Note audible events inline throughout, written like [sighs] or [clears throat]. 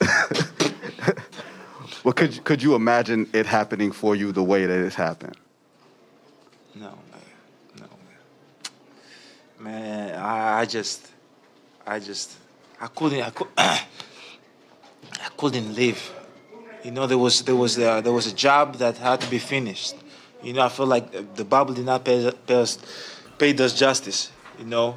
[laughs] well, could could you imagine it happening for you the way that it's happened? No, man. No, man. Man, I, I just, I just, I couldn't, I, could, [clears throat] I couldn't live. You know, there was there was there was a job that had to be finished. You know, I feel like the bubble did not pay, pay us, paid us justice. You know,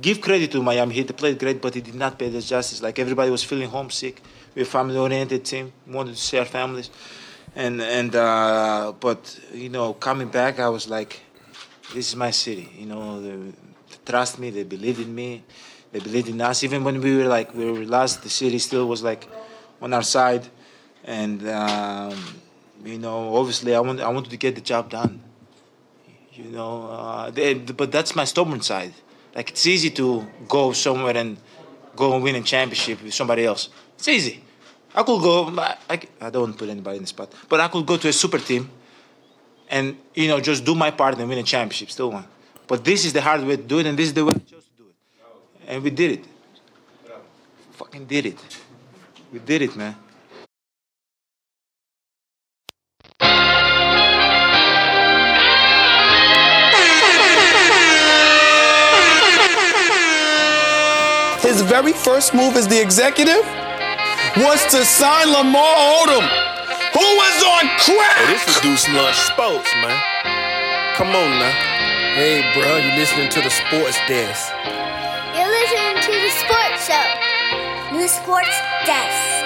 give credit to Miami Heat. They played great, but he did not pay us justice. Like everybody was feeling homesick. We're a family-oriented team. wanted to see our families, and and uh, but you know, coming back, I was like, this is my city. You know, they, they trust me. They believed in me. They believed in us. Even when we were like we were lost, the city still was like on our side, and. Um, you know, obviously, I want I wanted to get the job done. You know, uh, they, but that's my stubborn side. Like it's easy to go somewhere and go and win a championship with somebody else. It's easy. I could go. I, I don't put anybody in the spot, but I could go to a super team, and you know just do my part and win a championship. Still won. But this is the hard way to do it, and this is the way I chose to do it, and we did it. Fucking did it. We did it, man. His very first move as the executive was to sign Lamar Odom, who was on crack. Hey, this is Deuce Lunch Sports, man. Come on now. Hey, bro, you listening to the sports desk. You're listening to the sports show. New Sports Desk.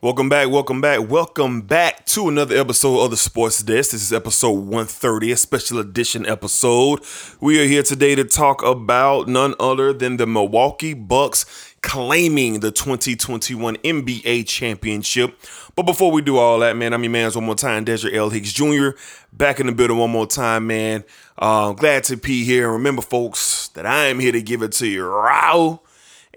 Welcome back, welcome back, welcome back to another episode of the Sports Desk. This is episode 130, a special edition episode. We are here today to talk about none other than the Milwaukee Bucks claiming the 2021 NBA championship. But before we do all that, man, I'm your man's one more time, Desert L. Hicks Jr. Back in the building one more time, man. Uh, glad to be here. Remember, folks, that I am here to give it to you raw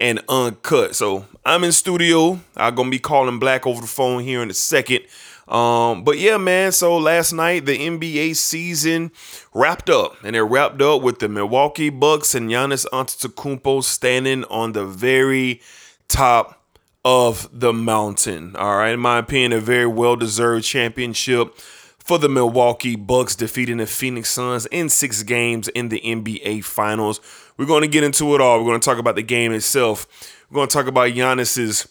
and uncut. So I'm in studio. I'm gonna be calling Black over the phone here in a second. Um, but yeah, man. So last night the NBA season wrapped up, and it wrapped up with the Milwaukee Bucks and Giannis Antetokounmpo standing on the very top of the mountain. All right, in my opinion, a very well-deserved championship for the Milwaukee Bucks, defeating the Phoenix Suns in six games in the NBA Finals. We're going to get into it all. We're going to talk about the game itself. We're going to talk about Giannis's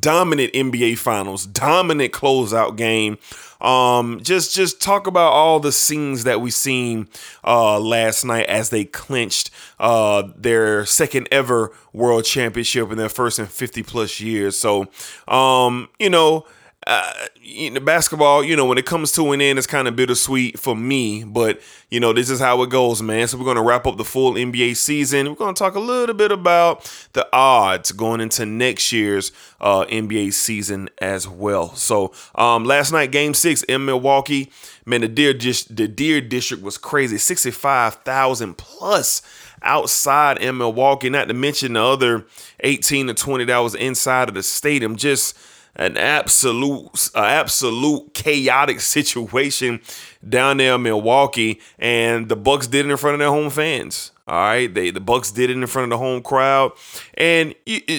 dominant NBA Finals, dominant closeout game. Um, just just talk about all the scenes that we seen uh, last night as they clinched uh, their second ever World Championship in their first in 50 plus years. So, um, you know uh, you basketball, you know, when it comes to an end, it's kind of bittersweet for me, but you know, this is how it goes, man. So we're going to wrap up the full NBA season. We're going to talk a little bit about the odds going into next year's uh, NBA season as well. So um, last night, Game Six in Milwaukee, man, the Deer the Deer District was crazy, sixty five thousand plus outside in Milwaukee. Not to mention the other eighteen to twenty that was inside of the stadium. Just an absolute absolute chaotic situation down there in Milwaukee and the Bucks did it in front of their home fans. All right, they the Bucks did it in front of the home crowd. And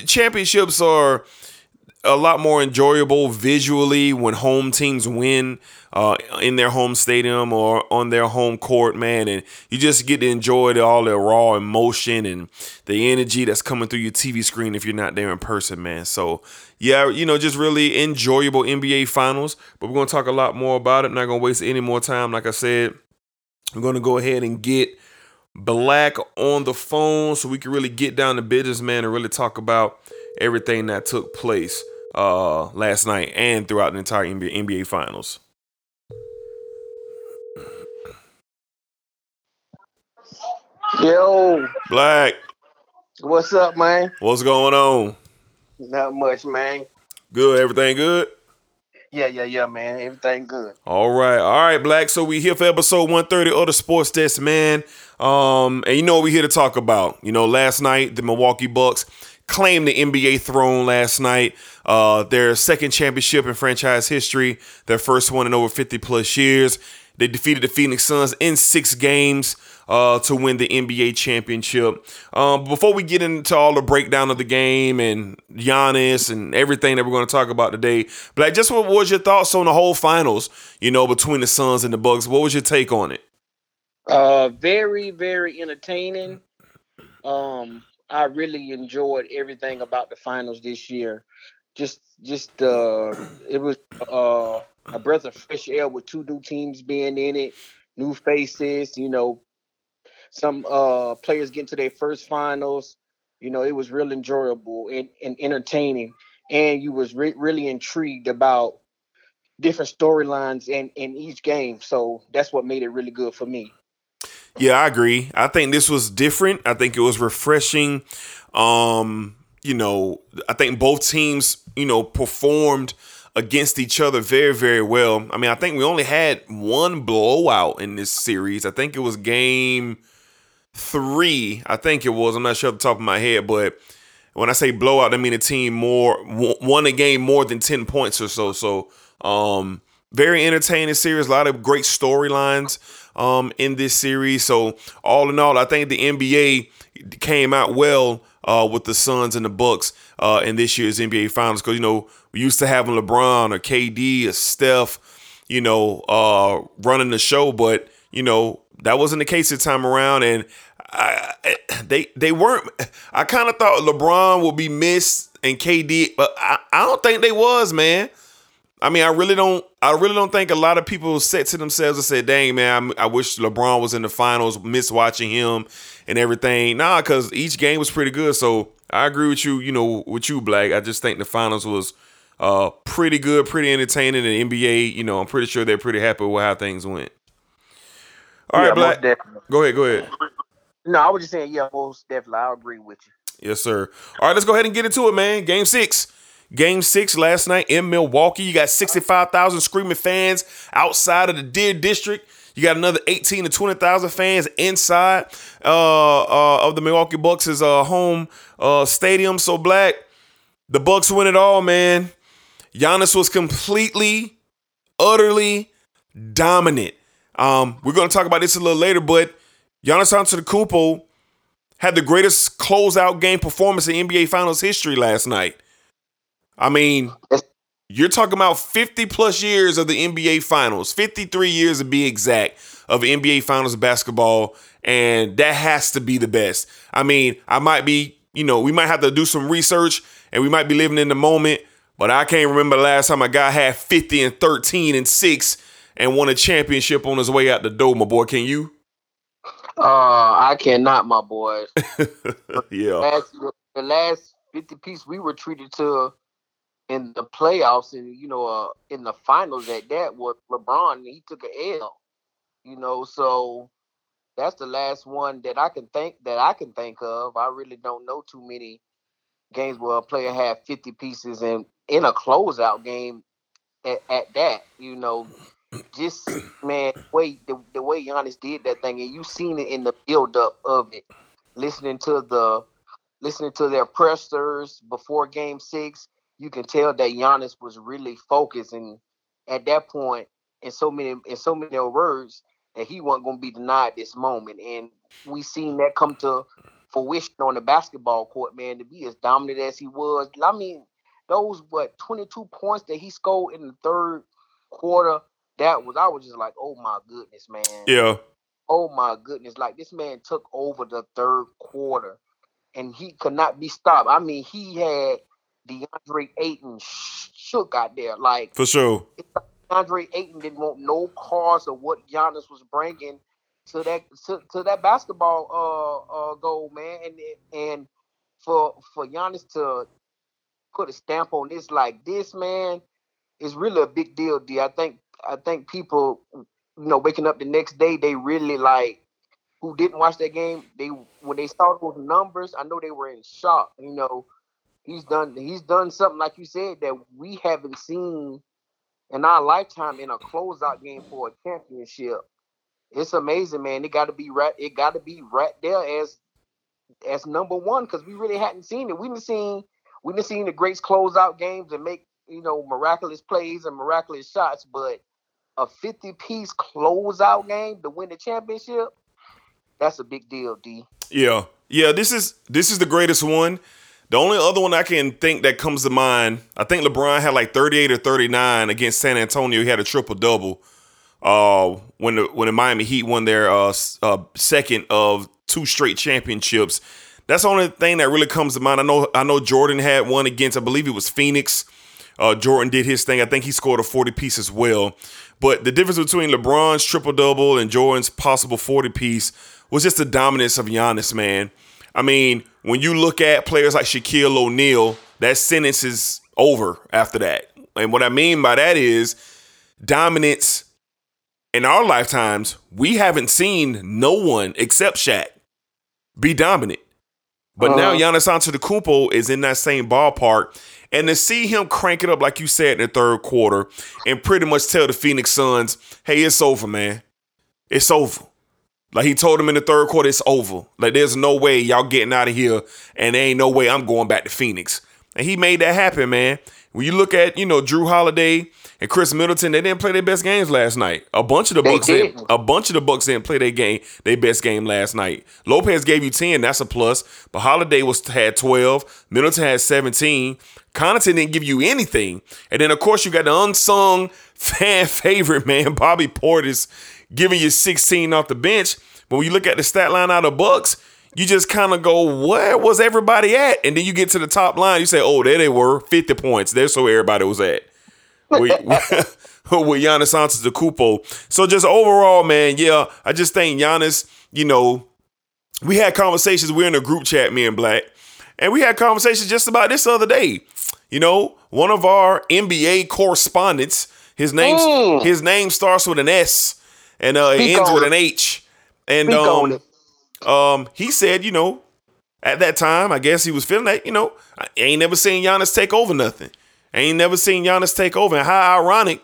championships are a lot more enjoyable visually when home teams win uh, in their home stadium or on their home court, man. And you just get to enjoy all the raw emotion and the energy that's coming through your TV screen if you're not there in person, man. So, yeah, you know, just really enjoyable NBA finals. But we're going to talk a lot more about it. I'm not going to waste any more time. Like I said, we're going to go ahead and get Black on the phone so we can really get down to business, man, and really talk about everything that took place uh, last night and throughout the entire NBA, NBA Finals. Yo, Black, what's up, man? what's going on? Not much, man. Good, everything good? Yeah, yeah, yeah, man. Everything good. All right, all right, Black. So we here for episode 130 of the Sports Desk, man. Um, and you know what we here to talk about. You know, last night the Milwaukee Bucks claimed the NBA throne last night. Uh, their second championship in franchise history, their first one in over 50 plus years. They defeated the Phoenix Suns in six games uh, to win the NBA championship. Um, before we get into all the breakdown of the game and Giannis and everything that we're going to talk about today, Black, just what was your thoughts on the whole finals? You know, between the Suns and the Bucks. What was your take on it? Uh, very, very entertaining. Um, I really enjoyed everything about the finals this year. Just, just uh, it was uh a breath of fresh air with two new teams being in it, new faces. You know, some uh players getting to their first finals. You know, it was real enjoyable and, and entertaining, and you was re- really intrigued about different storylines in in each game. So that's what made it really good for me. Yeah, I agree. I think this was different. I think it was refreshing. Um, you know, I think both teams, you know, performed against each other very, very well. I mean, I think we only had one blowout in this series. I think it was game three. I think it was. I'm not sure off the top of my head, but when I say blowout, I mean a team more won a game more than 10 points or so. So, um, very entertaining series, a lot of great storylines um, in this series. So all in all, I think the NBA came out well uh, with the Suns and the Bucks uh, in this year's NBA Finals because you know we used to having LeBron or KD or Steph, you know, uh, running the show, but you know that wasn't the case this time around, and I, they they weren't. I kind of thought LeBron would be missed and KD, but I, I don't think they was, man. I mean, I really don't. I really don't think a lot of people said to themselves and said, "Dang, man, I, I wish LeBron was in the finals. Miss watching him and everything." Nah, because each game was pretty good. So I agree with you. You know, with you, Black. I just think the finals was uh pretty good, pretty entertaining. And NBA, you know, I'm pretty sure they're pretty happy with how things went. All yeah, right, Black. Go ahead. Go ahead. No, I was just saying, yeah, most definitely. I agree with you. Yes, sir. All right, let's go ahead and get into it, man. Game six. Game six last night in Milwaukee. You got 65,000 screaming fans outside of the Deer District. You got another 18 to 20,000 fans inside uh, uh, of the Milwaukee Bucks' uh, home uh, stadium. So, Black, the Bucks win it all, man. Giannis was completely, utterly dominant. Um, we're going to talk about this a little later, but Giannis Antetokounmpo had the greatest closeout game performance in NBA Finals history last night. I mean, you're talking about 50 plus years of the NBA Finals, 53 years to be exact, of NBA Finals basketball, and that has to be the best. I mean, I might be, you know, we might have to do some research and we might be living in the moment, but I can't remember the last time a guy had 50 and 13 and 6 and won a championship on his way out the door, my boy. Can you? Uh, I cannot, my boy. [laughs] yeah. Last, the last 50 piece we were treated to in the playoffs and you know uh, in the finals at that was LeBron he took an L you know so that's the last one that I can think that I can think of. I really don't know too many games where a player had 50 pieces and in a closeout game at, at that you know. Just man way the, the way Giannis did that thing and you seen it in the build up of it listening to the listening to their pressers before game 6 you can tell that Giannis was really focused, and at that point, in so many in so many words, that he wasn't going to be denied this moment, and we seen that come to fruition on the basketball court. Man, to be as dominant as he was, I mean, those what 22 points that he scored in the third quarter, that was I was just like, oh my goodness, man. Yeah. Oh my goodness, like this man took over the third quarter, and he could not be stopped. I mean, he had DeAndre Ayton shook out there. Like for sure. DeAndre Ayton didn't want no cause of what Giannis was bringing to that to, to that basketball uh uh goal, man. And and for for Giannis to put a stamp on this like this, man, is really a big deal. D. I think I think people, you know, waking up the next day, they really like who didn't watch that game. They when they saw those numbers, I know they were in shock. You know he's done he's done something like you said that we haven't seen in our lifetime in a closeout game for a championship. It's amazing, man. It got to be right. It got to be right there as as number one because we really hadn't seen it. We've been seeing we've been seeing the greats close out games and make you know miraculous plays and miraculous shots, but a 50 piece closeout game to win the championship, that's a big deal, D. Yeah, yeah. This is this is the greatest one. The only other one I can think that comes to mind, I think LeBron had like 38 or 39 against San Antonio. He had a triple double. Uh, when the when the Miami Heat won their uh, uh second of two straight championships. That's the only thing that really comes to mind. I know I know Jordan had one against I believe it was Phoenix. Uh, Jordan did his thing. I think he scored a 40 piece as well. But the difference between LeBron's triple double and Jordan's possible 40 piece was just the dominance of Giannis, man. I mean, when you look at players like Shaquille O'Neal, that sentence is over after that. And what I mean by that is dominance in our lifetimes, we haven't seen no one except Shaq be dominant. But now Uh-huh. Giannis Antetokounmpo is in that same ballpark, and to see him crank it up like you said in the third quarter, and pretty much tell the Phoenix Suns, "Hey, it's over, man. It's over." Like he told them in the third quarter, it's over. Like there's no way y'all getting out of here, and there ain't no way I'm going back to Phoenix. And he made that happen, man. When you look at you know Jrue Holiday and Khris Middleton, they didn't play their best games last night. A bunch of the They Bucks didn't. didn't. A bunch of the Bucks didn't play their game, their best game last night. Lopez gave you ten, that's a plus. But Holiday was had twelve. Middleton had seventeen. Connaughton didn't give you anything. And then of course you got the unsung [laughs] fan favorite man, Bobby Portis, giving you sixteen off the bench. But when you look at the stat line out of Bucks, you just kind of go, where was everybody at? And then you get to the top line, you say, oh, there they were, 50 points. There's where everybody was at. [laughs] with, [laughs] with Giannis Antetokounmpo. So just overall, man, yeah, I just think Giannis, you know, we had conversations. We're in a group chat, me and Black, and we had conversations just about this the other day. You know, one of our NBA correspondents, his name, Mm. his name starts with an S and uh, it ends with it. an H. And um, um, he said, you know, at that time, I guess he was feeling that, you know, I ain't never seen Giannis take over nothing. I ain't never seen Giannis take over. And how ironic,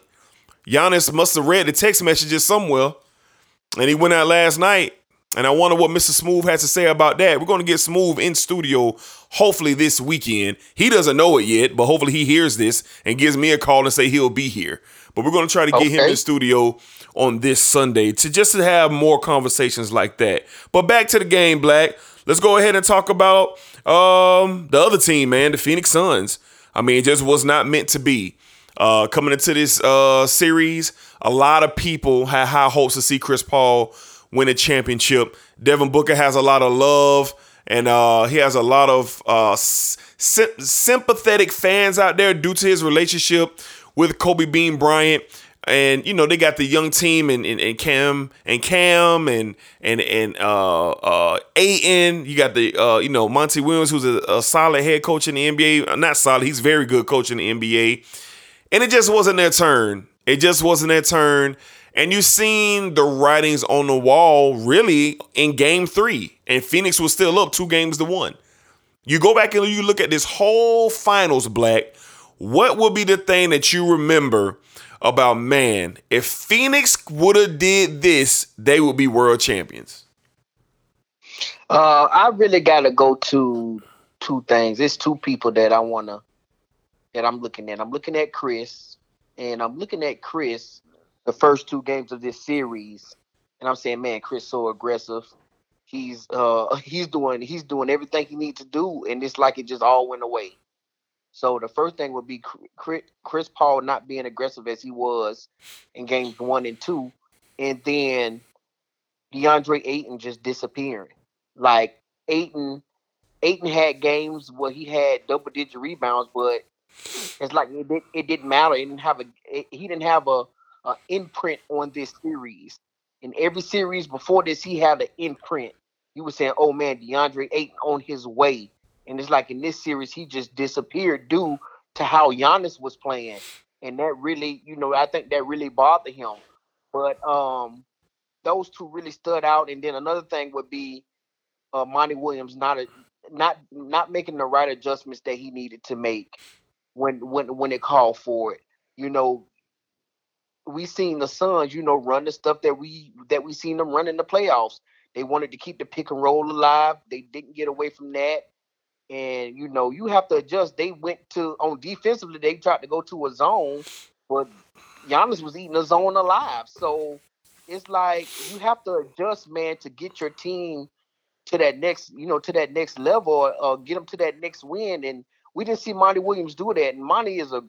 Giannis must have read the text messages somewhere. And he went out last night. And I wonder what Mr. Smooth has to say about that. We're going to get Smooth in studio hopefully this weekend. He doesn't know it yet, but hopefully he hears this and gives me a call and say he'll be here. But we're going to try to get him Okay. in studio on this Sunday to just to have more conversations like that. But back to the game, Black. Let's go ahead and talk about um, the other team, man, the Phoenix Suns. I mean, it just was not meant to be. Uh, coming into this uh, series, a lot of people had high hopes to see Chris Paul win a championship. Devin Booker has a lot of love, and uh, he has a lot of uh, sy- sympathetic fans out there due to his relationship with Kobe Bean Bryant. And you know they got the young team and, and, and Cam and Cam and and and uh uh. You got the uh you know Monty Williams, who's a, a solid head coach in the NBA. Uh, Not solid, he's very good coach in the NBA and it just wasn't their turn. It just wasn't their turn. And you've seen the writings on the wall really in game three. And Phoenix was still up two games to one. You go back and you look at this whole finals, Black. What would be the thing that you remember about man? If Phoenix would have did this, they would be world champions. Uh, I really gotta go to two things. It's two people that I wanna that I'm looking at. I'm looking at Chris, and I'm looking at Chris the first two games of this series, and I'm saying, man, Chris so aggressive. He's uh [laughs] he's doing he's doing everything he needs to do, and it's like it just all went away. So the first thing would be Chris, Paul not being aggressive as he was in games one and two, and then DeAndre Ayton just disappearing. Like Ayton, Ayton had games where he had double digit rebounds, but it's like it, did, it didn't matter. It didn't have a he didn't have a, a imprint on this series. In every series before this, he had an imprint. You were saying, "Oh man, DeAndre Ayton on his way," and it's like in this series, he just disappeared due to how Giannis was playing, and that really, you know, I think that really bothered him. But um, those two really stood out. And then another thing would be uh, Monty Williams not a, not not making the right adjustments that he needed to make when when when it called for it. You know, we seen the Suns, you know, run the stuff that we that we seen them run in the playoffs. They wanted to keep the pick and roll alive. They didn't get away from that. And you know, you have to adjust. They went to on defensively, they tried to go to a zone, but Giannis was eating the zone alive. So it's like you have to adjust, man, to get your team to that next, you know, to that next level or, or get them to that next win. And we didn't see Monty Williams do that. And Monty is a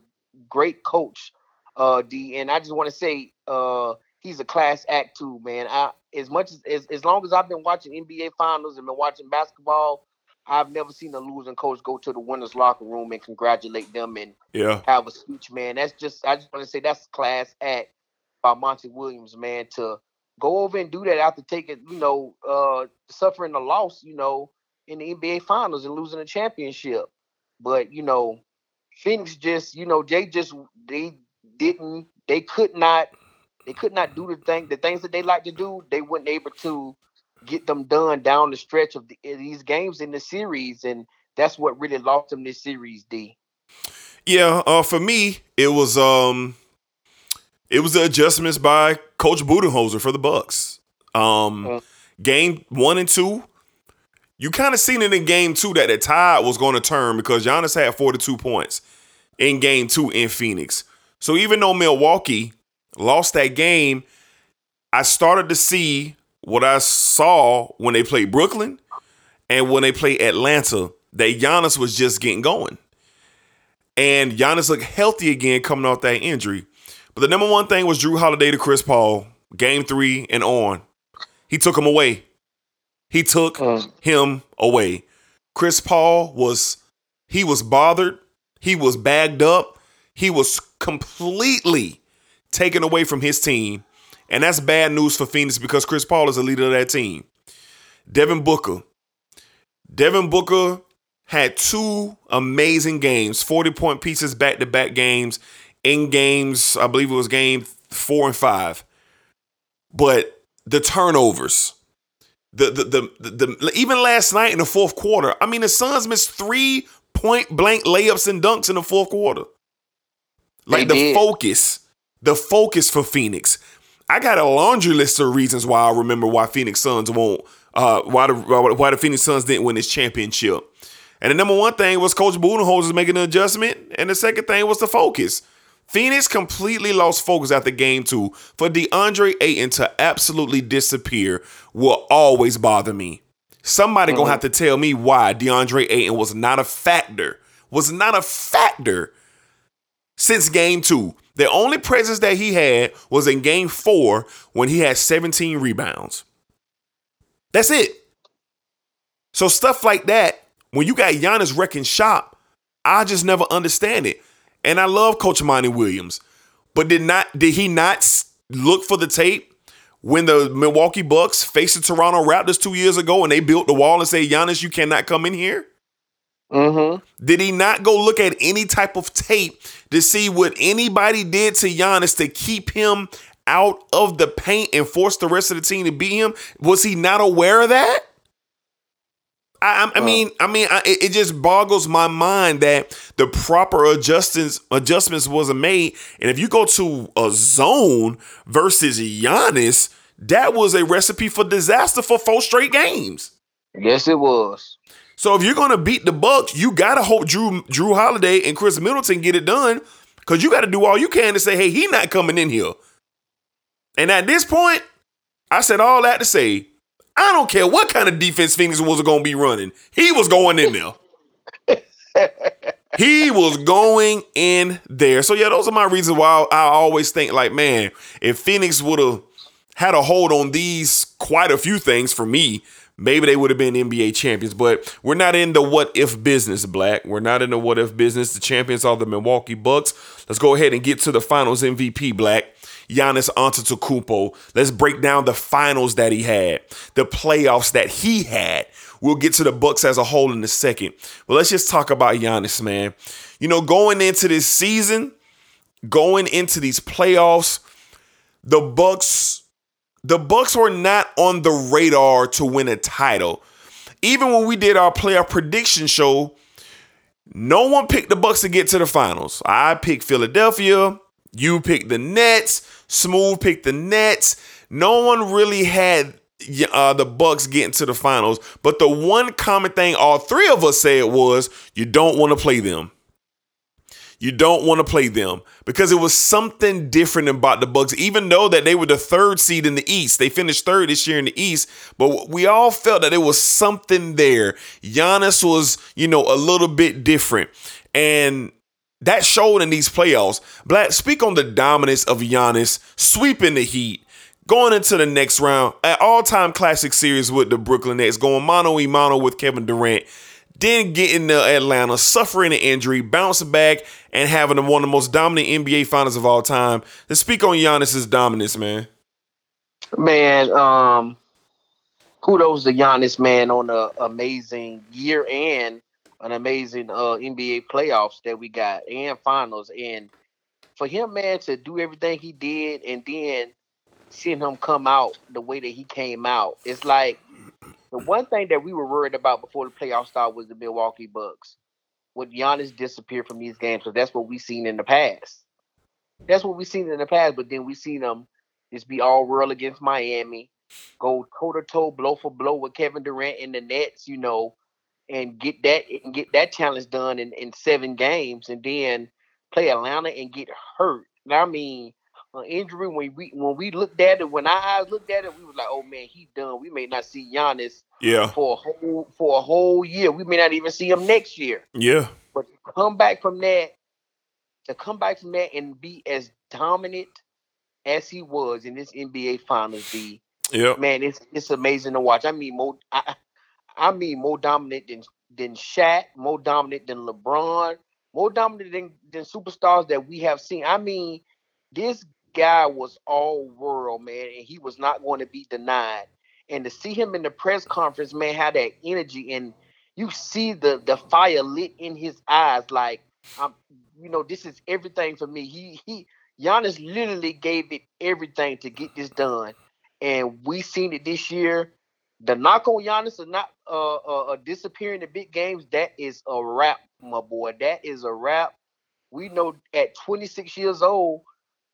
great coach, uh, D. And I just want to say, uh, he's a class act too, man. I as much as, as as long as I've been watching NBA finals and been watching basketball, I've never seen a losing coach go to the winners' locker room and congratulate them and Yeah. have a speech, man. That's just I just want to say that's class act by Monty Williams, man, to go over and do that after taking, you know, uh suffering a loss, you know, in the NBA finals and losing a championship. But, you know, Phoenix just, you know, they just they didn't they could not they could not do the thing the things that they like to do, they weren't able to get them done down the stretch of the, these games in the series and that's what really lost them this series, D. Yeah, uh, for me, it was um, it was the adjustments by Coach Budenholzer for the Bucks. Um, Mm. game one and two, you kind of seen it in game two that the tide was going to turn because Giannis had forty two points in game two in Phoenix. So even though Milwaukee lost that game, I started to see what I saw when they played Brooklyn and when they played Atlanta that Giannis was just getting going and Giannis looked healthy again coming off that injury. But the number one thing was Jrue Holiday to Chris Paul, game three and on. He took him away. He took Mm. him away. Chris Paul was he was bothered. He was bagged up. He was completely taken away from his team. And that's bad news for Phoenix because Chris Paul is the leader of that team. Devin Booker. Devin Booker had two amazing games, 40 point pieces back to back games in games, I believe it was game four and five. But the turnovers, the the, the the the even last night in the fourth quarter, I mean the Suns missed three point blank layups and dunks in the fourth quarter. Like They the did. focus, the focus for Phoenix. I got a laundry list of reasons why I remember why Phoenix Suns won't, uh, why the why the Phoenix Suns didn't win this championship. And the number one thing was Coach Budenholzer making an adjustment, and the second thing was the focus. Phoenix completely lost focus after game two. For DeAndre Ayton to absolutely disappear will always bother me. Somebody gonna have to tell me why DeAndre Ayton was not a factor. Was not a factor since game two. The only presence that he had was in game four when he had 17 rebounds. That's it. So stuff like that, when you got Giannis wrecking shop, I just never understand it. And I love Coach Monty Williams, but did not did he not look for the tape when the Milwaukee Bucks faced the Toronto Raptors two years ago and they built the wall and say, Giannis, you cannot come in here? Mm-hmm. Did he not go look at any type of tape to see what anybody did to Giannis to keep him out of the paint and force the rest of the team to beat him? Was he not aware of that? I, I, I mean, I mean, I, it it just boggles my mind that the proper adjustments adjustments wasn't made. And if you go to a zone versus Giannis, that was a recipe for disaster for four straight games. Yes, it was. So if you're gonna beat the Bucks, you gotta hope Jrue Jrue Holiday and Khris Middleton get it done. Cause you gotta do all you can to say, hey, he not coming in here. And at this point, I said all that to say, I don't care what kind of defense Phoenix was gonna be running. He was going in there. he was going in there. So yeah, those are my reasons why I always think like, man, if Phoenix would have had a hold on these quite a few things for me, maybe they would have been NBA champions. But we're not in the what if business, Black. We're not in the what if business. The champions are the Milwaukee Bucks. Let's go ahead and get to the finals MVP, Black. Giannis Antetokounmpo. Let's break down the finals that he had, the playoffs that he had. We'll get to the Bucks as a whole in a second. But let's just talk about Giannis, man. You know, going into this season, going into these playoffs, the Bucks the Bucks were not on the radar to win a title. Even when we did our playoff prediction show, no one picked the Bucks to get to the finals. I picked Philadelphia, you picked the Nets, Smooth picked the Nets. No one really had uh, the Bucks getting to the finals, but the one common thing all three of us said was you don't want to play them. You don't want to play them because it was something different about the Bucks. Even though that they were the third seed in the East, they finished third this year in the East. But we all felt that it was something there. Giannis was, you know, a little bit different, and that showed in these playoffs. Black, speak on the dominance of Giannis sweeping the Heat. Going into the next round, an all-time classic series with the Brooklyn Nets, going mano a mano with Kevin Durant then getting to Atlanta, suffering an injury, bouncing back, and having one of the most dominant NBA finals of all time. To speak on Giannis's dominance, man. Man, um, kudos to Giannis, man, on an amazing year and an amazing uh, NBA playoffs that we got and finals. And for him, man, to do everything he did and then seeing him come out the way that he came out, it's like the one thing that we were worried about before the playoffs started was the Milwaukee Bucks. Would Giannis disappear from these games? So that's what we've seen in the past. That's what we've seen in the past. But then we seen them just be all world against Miami, go toe to toe, blow for blow with Kevin Durant in the Nets, you know, and get that and get that challenge done in, in seven games, and then play Atlanta and get hurt. Now, I mean, uh, injury when we when we looked at it, when our eyes looked at it, we was like, "Oh man, he done." We may not see Giannis yeah for a whole for a whole year. We may not even see him next year. Yeah, but to come back from that, to come back from that and be as dominant as he was in this NBA Finals, be yeah, man, it's it's amazing to watch. I mean, more I, I mean more dominant than than Shaq, more dominant than LeBron, more dominant than than superstars that we have seen. I mean, this guy was all world, man, and he was not going to be denied. And to see him in the press conference, man, had that energy, and you see the the fire lit in his eyes, like I'm, you know, this is everything for me. He he, Giannis literally gave it everything to get this done, and we seen it this year. The knock on Giannis is not uh, uh, uh disappearing the big games. That is a wrap, my boy. That is a wrap. We know at 26 years old,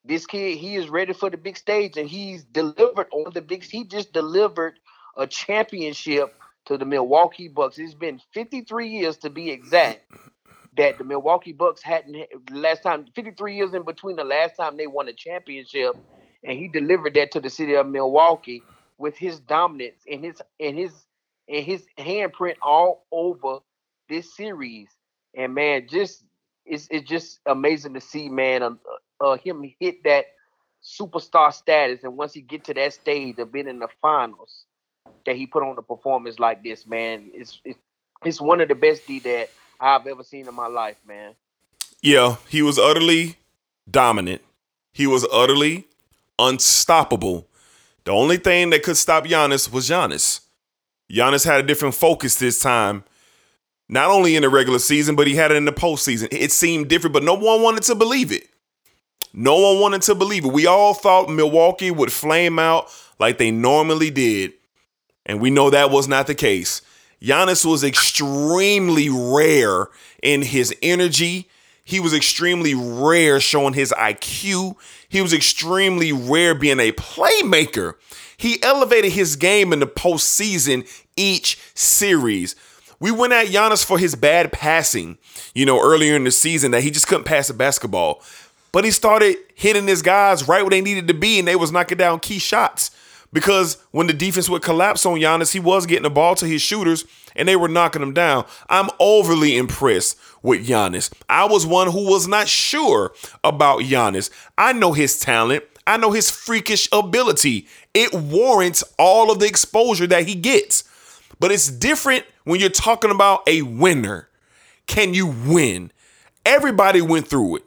this kid he is ready for the big stage and he's delivered on the big he just delivered a championship to the Milwaukee Bucks. It's been 53 years to be exact that the Milwaukee Bucks hadn't last time 53 years in between the last time they won a championship and he delivered that to the city of Milwaukee with his dominance and his and his and his handprint all over this series. And man, just it's it's just amazing to see, man, uh, uh, him hit that superstar status, and once he get to that stage of being in the finals, that he put on a performance like this, man, it's it's, it's one of the best D that I've ever seen in my life, man. Yeah, he was utterly dominant. He was utterly unstoppable. The only thing that could stop Giannis was Giannis. Giannis had a different focus this time not only in the regular season, but he had it in the postseason. It seemed different, but no one wanted to believe it. No one wanted to believe it. We all thought Milwaukee would flame out like they normally did. And we know that was not the case. Giannis was extremely rare in his energy. He was extremely rare showing his IQ. He was extremely rare being a playmaker. He elevated his game in the postseason each series. We went at Giannis for his bad passing, you know, earlier in the season that he just couldn't pass the basketball. But he started hitting his guys right where they needed to be, and they was knocking down key shots. Because when the defense would collapse on Giannis, he was getting the ball to his shooters and they were knocking him down. I'm overly impressed with Giannis. I was one who was not sure about Giannis. I know his talent. I know his freakish ability. It warrants all of the exposure that he gets. But it's different when you're talking about a winner. Can you win? Everybody went through it.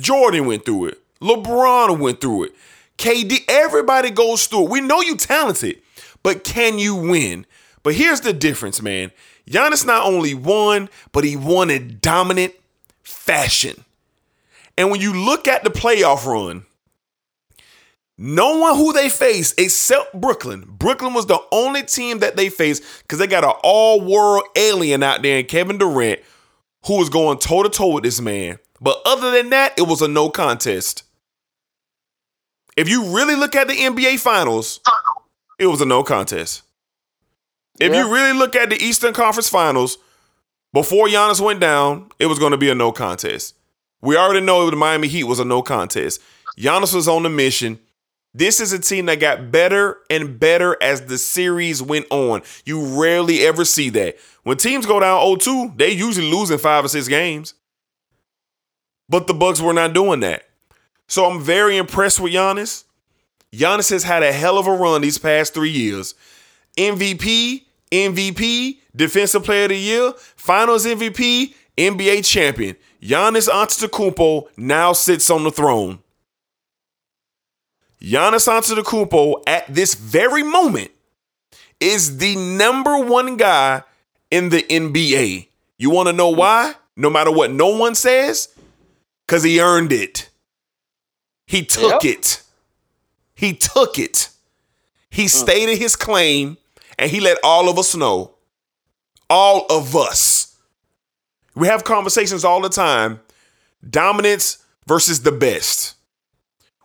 Jordan went through it. LeBron went through it. KD, everybody goes through it. We know you talented, but can you win? But here's the difference, man. Giannis not only won, but he won in dominant fashion. And when you look at the playoff run, no one who they faced except Brooklyn. Brooklyn was the only team that they faced because they got an all world alien out there in Kevin Durant who was going toe to toe with this man. But other than that, it was a no contest. If you really look at the NBA Finals, it was a no contest. If yeah. you really look at the Eastern Conference Finals, before Giannis went down, it was going to be a no contest. We already know the Miami Heat was a no contest. Giannis was on the mission. This is a team that got better and better as the series went on. You rarely ever see that. When teams go down 0-2, they usually lose in five or six games. But the Bucks were not doing that. So I'm very impressed with Giannis. Giannis has had a hell of a run these past three years. MVP, MVP, Defensive Player of the Year, Finals MVP, NBA champion. Giannis Antetokounmpo now sits on the throne. Giannis Antetokounmpo at this very moment is the number one guy in the NBA. You want to know why? No matter what no one says, because he earned it. He took Yep. it. He took it. He mm. stated his claim and he let all of us know. All of us. We have conversations all the time dominance versus the best.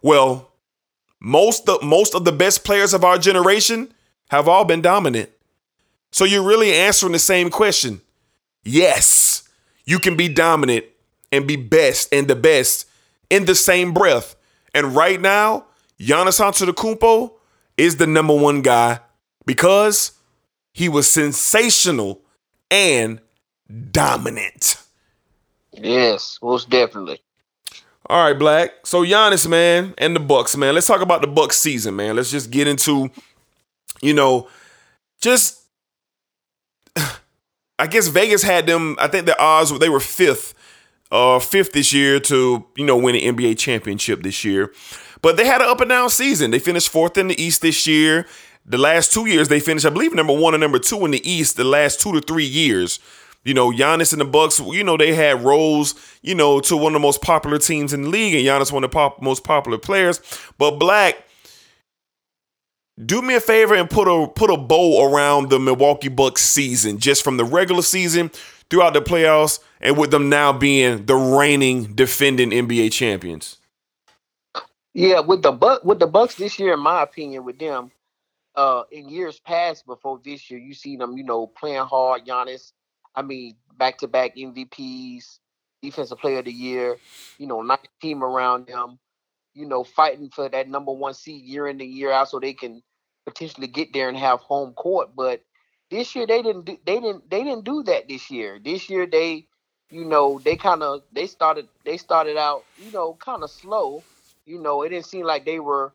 Well, most the most of the best players of our generation have all been dominant. So you're really answering the same question. Yes, you can be dominant and be best and the best in the same breath. And right now, Giannis Antetokounmpo is the number one guy because he was sensational and dominant. Yes, most definitely. All right, Black. So Giannis, man, and the Bucks, man. Let's talk about the Bucks season, man. Let's just get into, you know, just [sighs] I guess Vegas had them. I think the odds they were fifth, uh, fifth this year to you know win an NBA championship this year. But they had an up and down season. They finished fourth in the East this year. The last two years they finished, I believe, number one and number two in the East. The last two to three years, you know, Giannis and the Bucks, you know, they had roles, you know, to one of the most popular teams in the league, and Giannis one of the pop- most popular players. But Black, do me a favor and put a put a bow around the Milwaukee Bucks season, just from the regular season throughout the playoffs, and with them now being the reigning defending NBA champions. Yeah, with the Buck with the Bucks this year, in my opinion, with them, uh, in years past before this year, you see them, you know, playing hard. Giannis, I mean, back to back MVPs, Defensive Player of the Year. You know, nice team around them. You know, fighting for that number one seed year in and year out, so they can potentially get there and have home court. But this year they didn't do, they didn't they didn't do that this year. This year they, you know, they kind of they started they started out, you know, kind of slow. You know, it didn't seem like they were,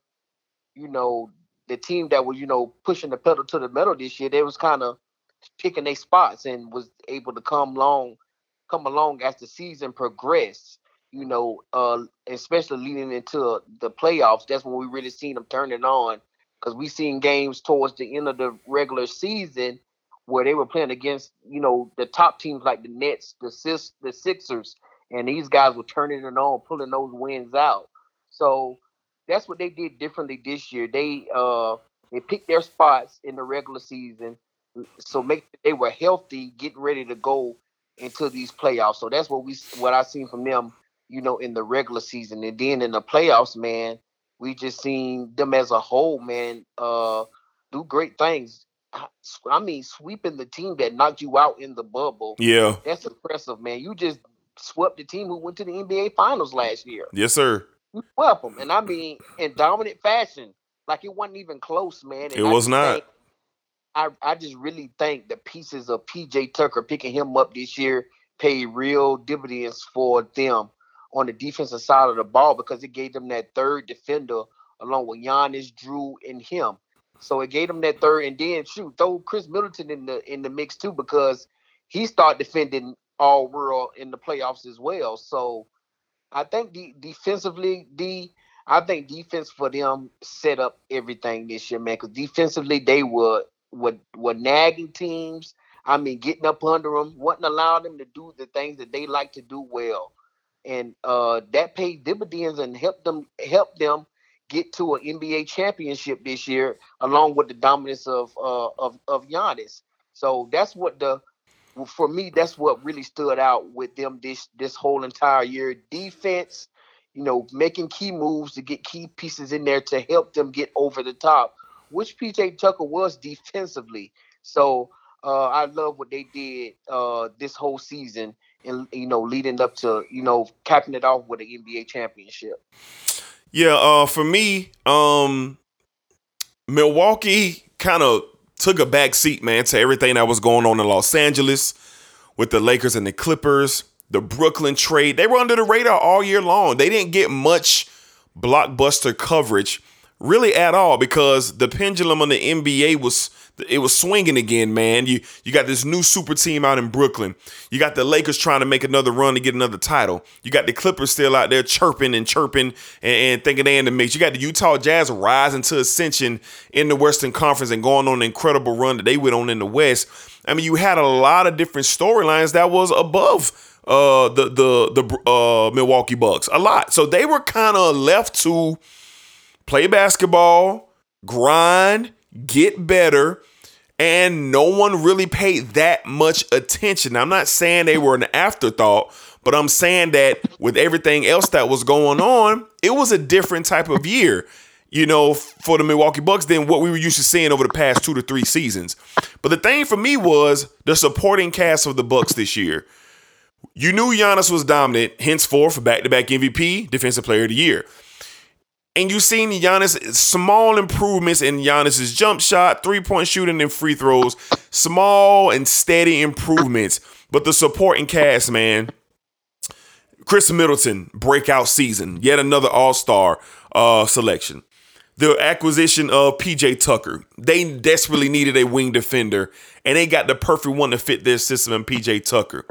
you know, the team that was, you know, pushing the pedal to the metal this year. They was kind of picking their spots and was able to come along, come along as the season progressed. You know, uh, especially leading into the playoffs. That's when we really seen them turning on because we seen games towards the end of the regular season where they were playing against, you know, the top teams like the Nets, the Sis, the Sixers, and these guys were turning it on, pulling those wins out. So that's what they did differently this year. They uh they picked their spots in the regular season, so make they were healthy, getting ready to go into these playoffs. So that's what we what I seen from them, you know, in the regular season, and then in the playoffs, man, we just seen them as a whole, man, uh, do great things. I mean, sweeping the team that knocked you out in the bubble. Yeah. That's impressive, man. You just swept the team who went to the NBA Finals last year. Yes, sir. You swept them, and I mean in dominant fashion. Like it wasn't even close, man. And It I was not. think- I I just really think the pieces of PJ Tucker picking him up this year paid real dividends for them on the defensive side of the ball because it gave them that third defender along with Giannis, Jrue, and him. So it gave them that third, and then shoot, throw Khris Middleton in the in the mix too because he started defending all world in the playoffs as well. So I think the defensively, the I think defense for them set up everything this year, man. Because defensively, they were were were nagging teams. I mean, getting up under them, wouldn't allow them to do the things that they like to do well, and uh, that paid dividends and helped them help them get to an NBA championship this year, along with the dominance of uh, of of Giannis. So that's what the for me, that's what really stood out with them this this whole entire year. Defense, you know, making key moves to get key pieces in there to help them get over the top, which PJ Tucker was defensively. So uh, I love what they did uh, this whole season and you know leading up to you know capping it off with an NBA championship. Yeah, uh, for me, um, Milwaukee kind of took a back seat, man, to everything that was going on in Los Angeles with the Lakers and the Clippers, the Brooklyn trade. They were under the radar all year long. They didn't get much blockbuster coverage really at all because the pendulum on the NBA was it was swinging again, man. You you got this new super team out in Brooklyn. You got the Lakers trying to make another run to get another title. You got the Clippers still out there chirping and chirping and, and thinking they in the mix. You got the Utah Jazz rising to ascension in the Western Conference and going on an incredible run that they went on in the West. I mean, you had a lot of different storylines that was above uh, the the the uh, Milwaukee Bucks a lot. So they were kind of left to play basketball, grind, get better, and no one really paid that much attention. I'm not saying they were an afterthought, but I'm saying that with everything else that was going on, it was a different type of year, you know, for the Milwaukee Bucks than what we were used to seeing over the past two to three seasons. But the thing for me was the supporting cast of the Bucks this year. You knew Giannis was dominant, henceforth for back-to-back MVP, Defensive Player of the Year. And you've seen Giannis small improvements in Giannis's jump shot, three-point shooting, and free throws. Small and steady improvements. But the supporting cast, man. Khris Middleton, breakout season, yet another All-Star uh, selection. The acquisition of PJ Tucker. They desperately needed a wing defender, and they got the perfect one to fit their system in PJ Tucker.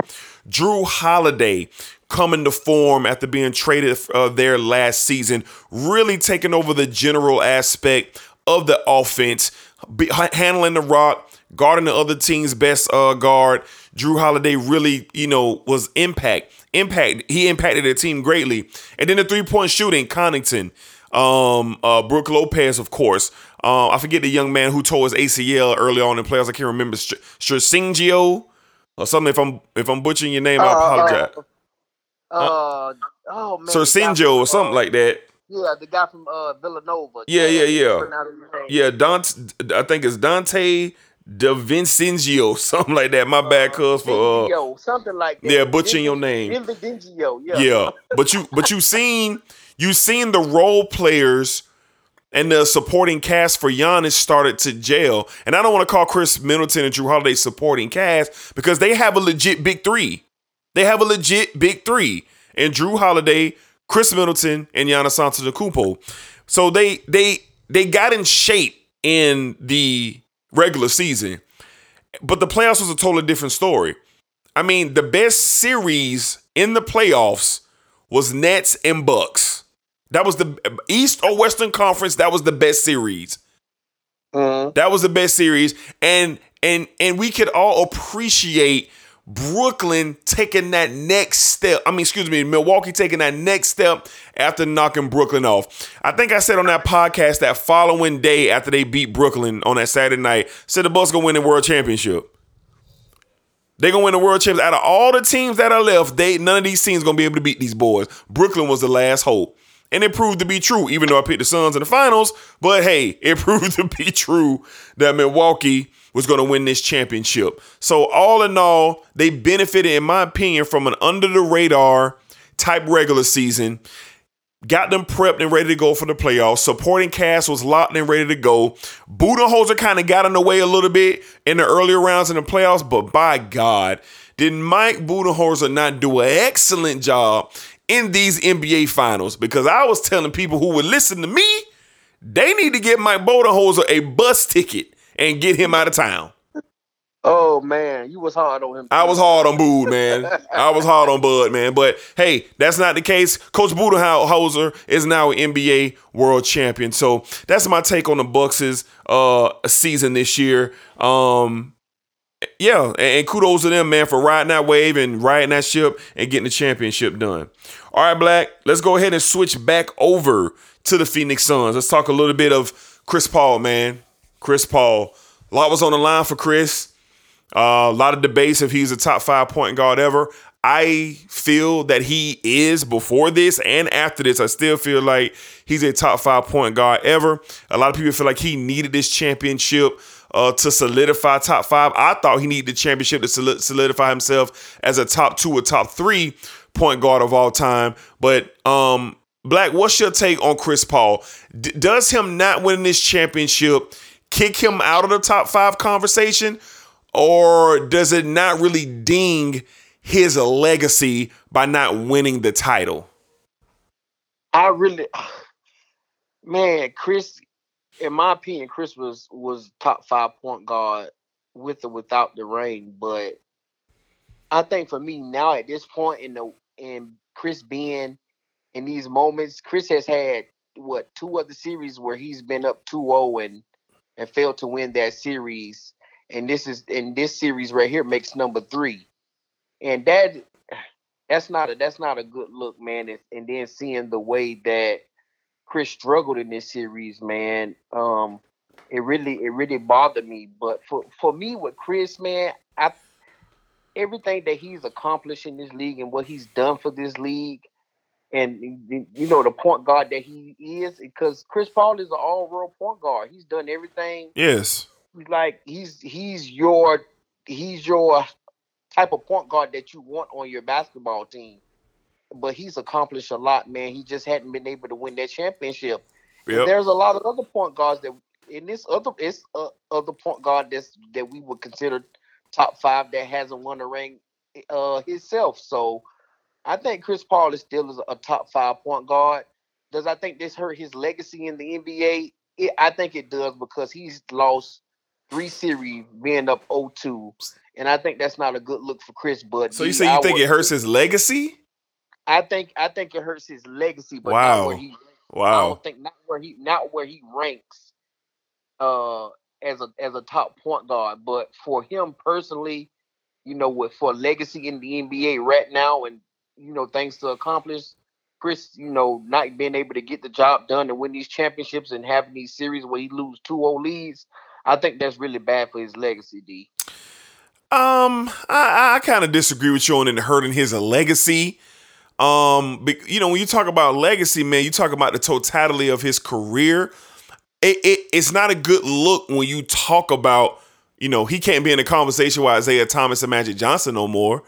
Jrue Holiday coming to form after being traded uh, there last season, really taking over the general aspect of the offense, be, handling the rock, guarding the other team's best uh, guard. Jrue Holiday really, you know, was impact. Impact. He impacted the team greatly. And then the three point shooting, Connaughton, um, uh, Brook Lopez, of course. Uh, I forget the young man who tore his ACL early on in playoffs. I can't remember. Str- or something. If I'm if I'm butchering your name, I apologize. Uh, uh, oh man, or something like that. Yeah, the guy from uh, Villanova. Yeah, yeah, yeah. Yeah, Donte. I think it's Donte DiVincenzo, [laughs] something like that. My bad, cuz for uh, something like that. Yeah, butchering your name. yeah. Yeah, but you but you've seen you seen the role players and the supporting cast for Giannis started to jail. And I don't want to call Khris Middleton and Jrue Holiday supporting cast because they have a legit big three. They have a legit big three. And Jrue Holiday, Khris Middleton, and Giannis Antetokounmpo. So they they they got in shape in the regular season. But the playoffs was a totally different story. I mean, the best series in the playoffs was Nets and Bucks. That was the East or Western Conference. That was the best series. Uh-huh. That was the best series, and and and we could all appreciate Brooklyn taking that next step. I mean, excuse me, Milwaukee taking that next step after knocking Brooklyn off. I think I said on that podcast that following day after they beat Brooklyn on that Saturday night, said the Bucks gonna win the World Championship. They gonna win the World Championship. Out of all the teams that are left, they none of these teams gonna be able to beat these boys. Brooklyn was the last hope. And it proved to be true, even though I picked the Suns in the finals. But hey, [laughs] it proved to be true that Milwaukee was going to win this championship. So, all in all, they benefited, in my opinion, from an under the radar type regular season. Got them prepped and ready to go for the playoffs. Supporting cast was locked and ready to go. Budenholzer kind of got in the way a little bit in the earlier rounds in the playoffs, but by God, did Mike Budenholzer not do an excellent job in these NBA finals because I was telling people who would listen to me, they need to get Mike Budenholzer a bus ticket and get him out of town. Oh man, you was hard on him. I was hard on Bud, [laughs] man. I was hard on Bud, man. But hey, that's not the case. Coach Budenholzer is now an NBA world champion. So that's my take on the Bucks' uh season this year. Um yeah, and kudos to them, man, for riding that wave and riding that ship and getting the championship done. All right, Black, let's go ahead and switch back over to the Phoenix Suns. Let's talk a little bit of Chris Paul, man. Chris Paul. A lot was on the line for Chris. Uh, a lot of debates if he's a top five point guard ever. I feel that he is before this and after this. I still feel like he's a top five point guard ever. A lot of people feel like he needed this championship uh, to solidify top five. I thought he needed the championship to solidify himself as a top two or top three point guard of all time. But um, Black, what's your take on Chris Paul? D- does him not winning this championship kick him out of the top five conversation, or does it not really ding his legacy by not winning the title? I really, [sighs] man, Chris. In my opinion, Chris was was top five point guard with or without the ring. But I think for me now at this point in the in Chris being in these moments, Chris has had what two other series where he's been up 2-0 and and failed to win that series. And this is in this series right here makes number three. And that that's not a that's not a good look, man. And, and then seeing the way that Chris struggled in this series, man, um, it really it really bothered me. But for for me with Chris, man, I everything that he's accomplished in this league and what he's done for this league, and you know the point guard that he is, because Chris Paul is an all-world point guard. He's done everything. Yes, like he's he's your he's your type of point guard that you want on your basketball team. But he's accomplished a lot, man. He just hadn't been able to win that championship. Yep. There's a lot of other point guards that in this other it's uh, other point guard that's that we would consider top five that hasn't won a ring uh himself. So I think Chris Paul is still a top five point guard. Does I think this hurt his legacy in the NBA? It, I think it does because he's lost three series being up 0-2 and I think that's not a good look for Chris. But so you say you think it hurts his legacy? I think I think it hurts his legacy, but wow. not where he. Wow. I don't think not where he not where he ranks, uh, as a as a top point guard. But for him personally, you know, with for legacy in the NBA right now, and you know, things to accomplish, Chris, you know, not being able to get the job done and win these championships and having these series where he lose 2-0 leads, I think that's really bad for his legacy, D. Um, I, I kind of disagree with you on it hurting his legacy. Um, you know, when you talk about legacy, man, you talk about the totality of his career. It, it, it's not a good look when you talk about, you know, he can't be in a conversation with Isiah Thomas and Magic Johnson no more,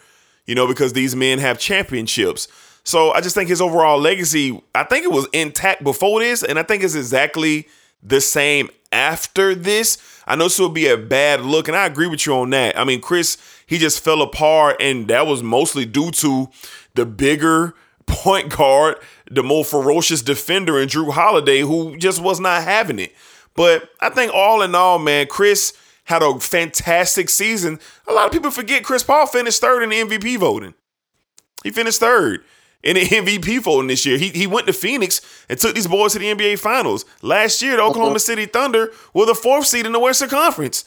you know, because these men have championships. So I just think his overall legacy, I think it was intact before this, and I think it's exactly the same after this. I know this would be a bad look, and I agree with you on that. I mean, Chris, he just fell apart, and that was mostly due to the bigger [laughs] point guard, the more ferocious defender and Jrue Holiday, who just was not having it. But I think all in all, man, Chris had a fantastic season. A lot of people forget Chris Paul finished third in the MVP voting. He finished third in the [laughs] MVP voting this year. He, he went to Phoenix and took these boys to the NBA Finals. Last year, the Oklahoma uh-huh. City Thunder were the fourth seed in the Western Conference.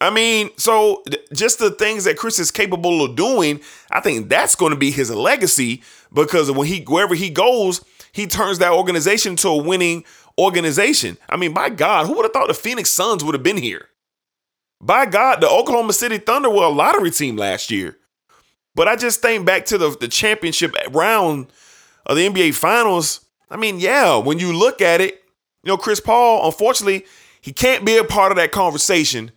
I mean, so just the things that Chris is capable of doing, I think that's going to be his legacy because when he wherever he goes, he turns that organization to a winning organization. I mean, my God, who would have thought the Phoenix Suns would have been here? By God, the Oklahoma City Thunder were a lottery team last year. But I just think back to the, the championship round of the NBA Finals. I mean, yeah, when you look at it, you know, Chris Paul, unfortunately, he can't be a part of that conversation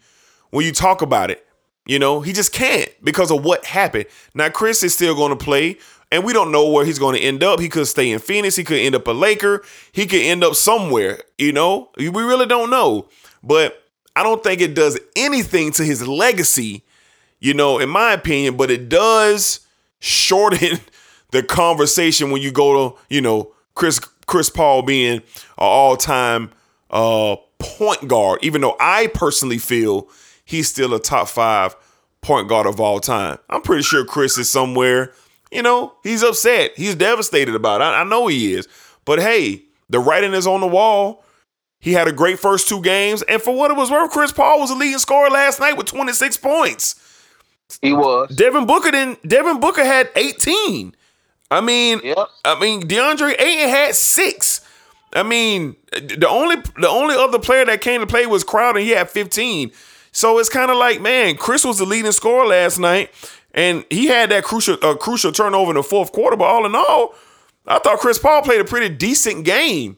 when you talk about it. You know, he just can't because of what happened. Now, Chris is still going to play, and we don't know where he's going to end up. He could stay in Phoenix. He could end up a Laker. He could end up somewhere. You know, we really don't know. But I don't think it does anything to his legacy you know, in my opinion, but it does shorten [laughs] the conversation when you go to, you know, Chris Chris Paul being an all-time uh point guard, even though I personally feel he's still a top five point guard of all time. I'm pretty sure Chris is somewhere, you know, he's upset. He's devastated about it. I, I know he is. But hey, the writing is on the wall. He had a great first two games. And for what it was worth, Chris Paul was the leading scorer last night with 26 points. He was. Devin Booker didn't. Devin Booker had 18. I mean, yep. I mean, DeAndre Ayton had six. I mean, the only the only other player that came to play was Crowder. He had 15. So it's kind of like, man, Chris was the leading scorer last night, and he had that crucial uh, crucial turnover in the fourth quarter. But all in all, I thought Chris Paul played a pretty decent game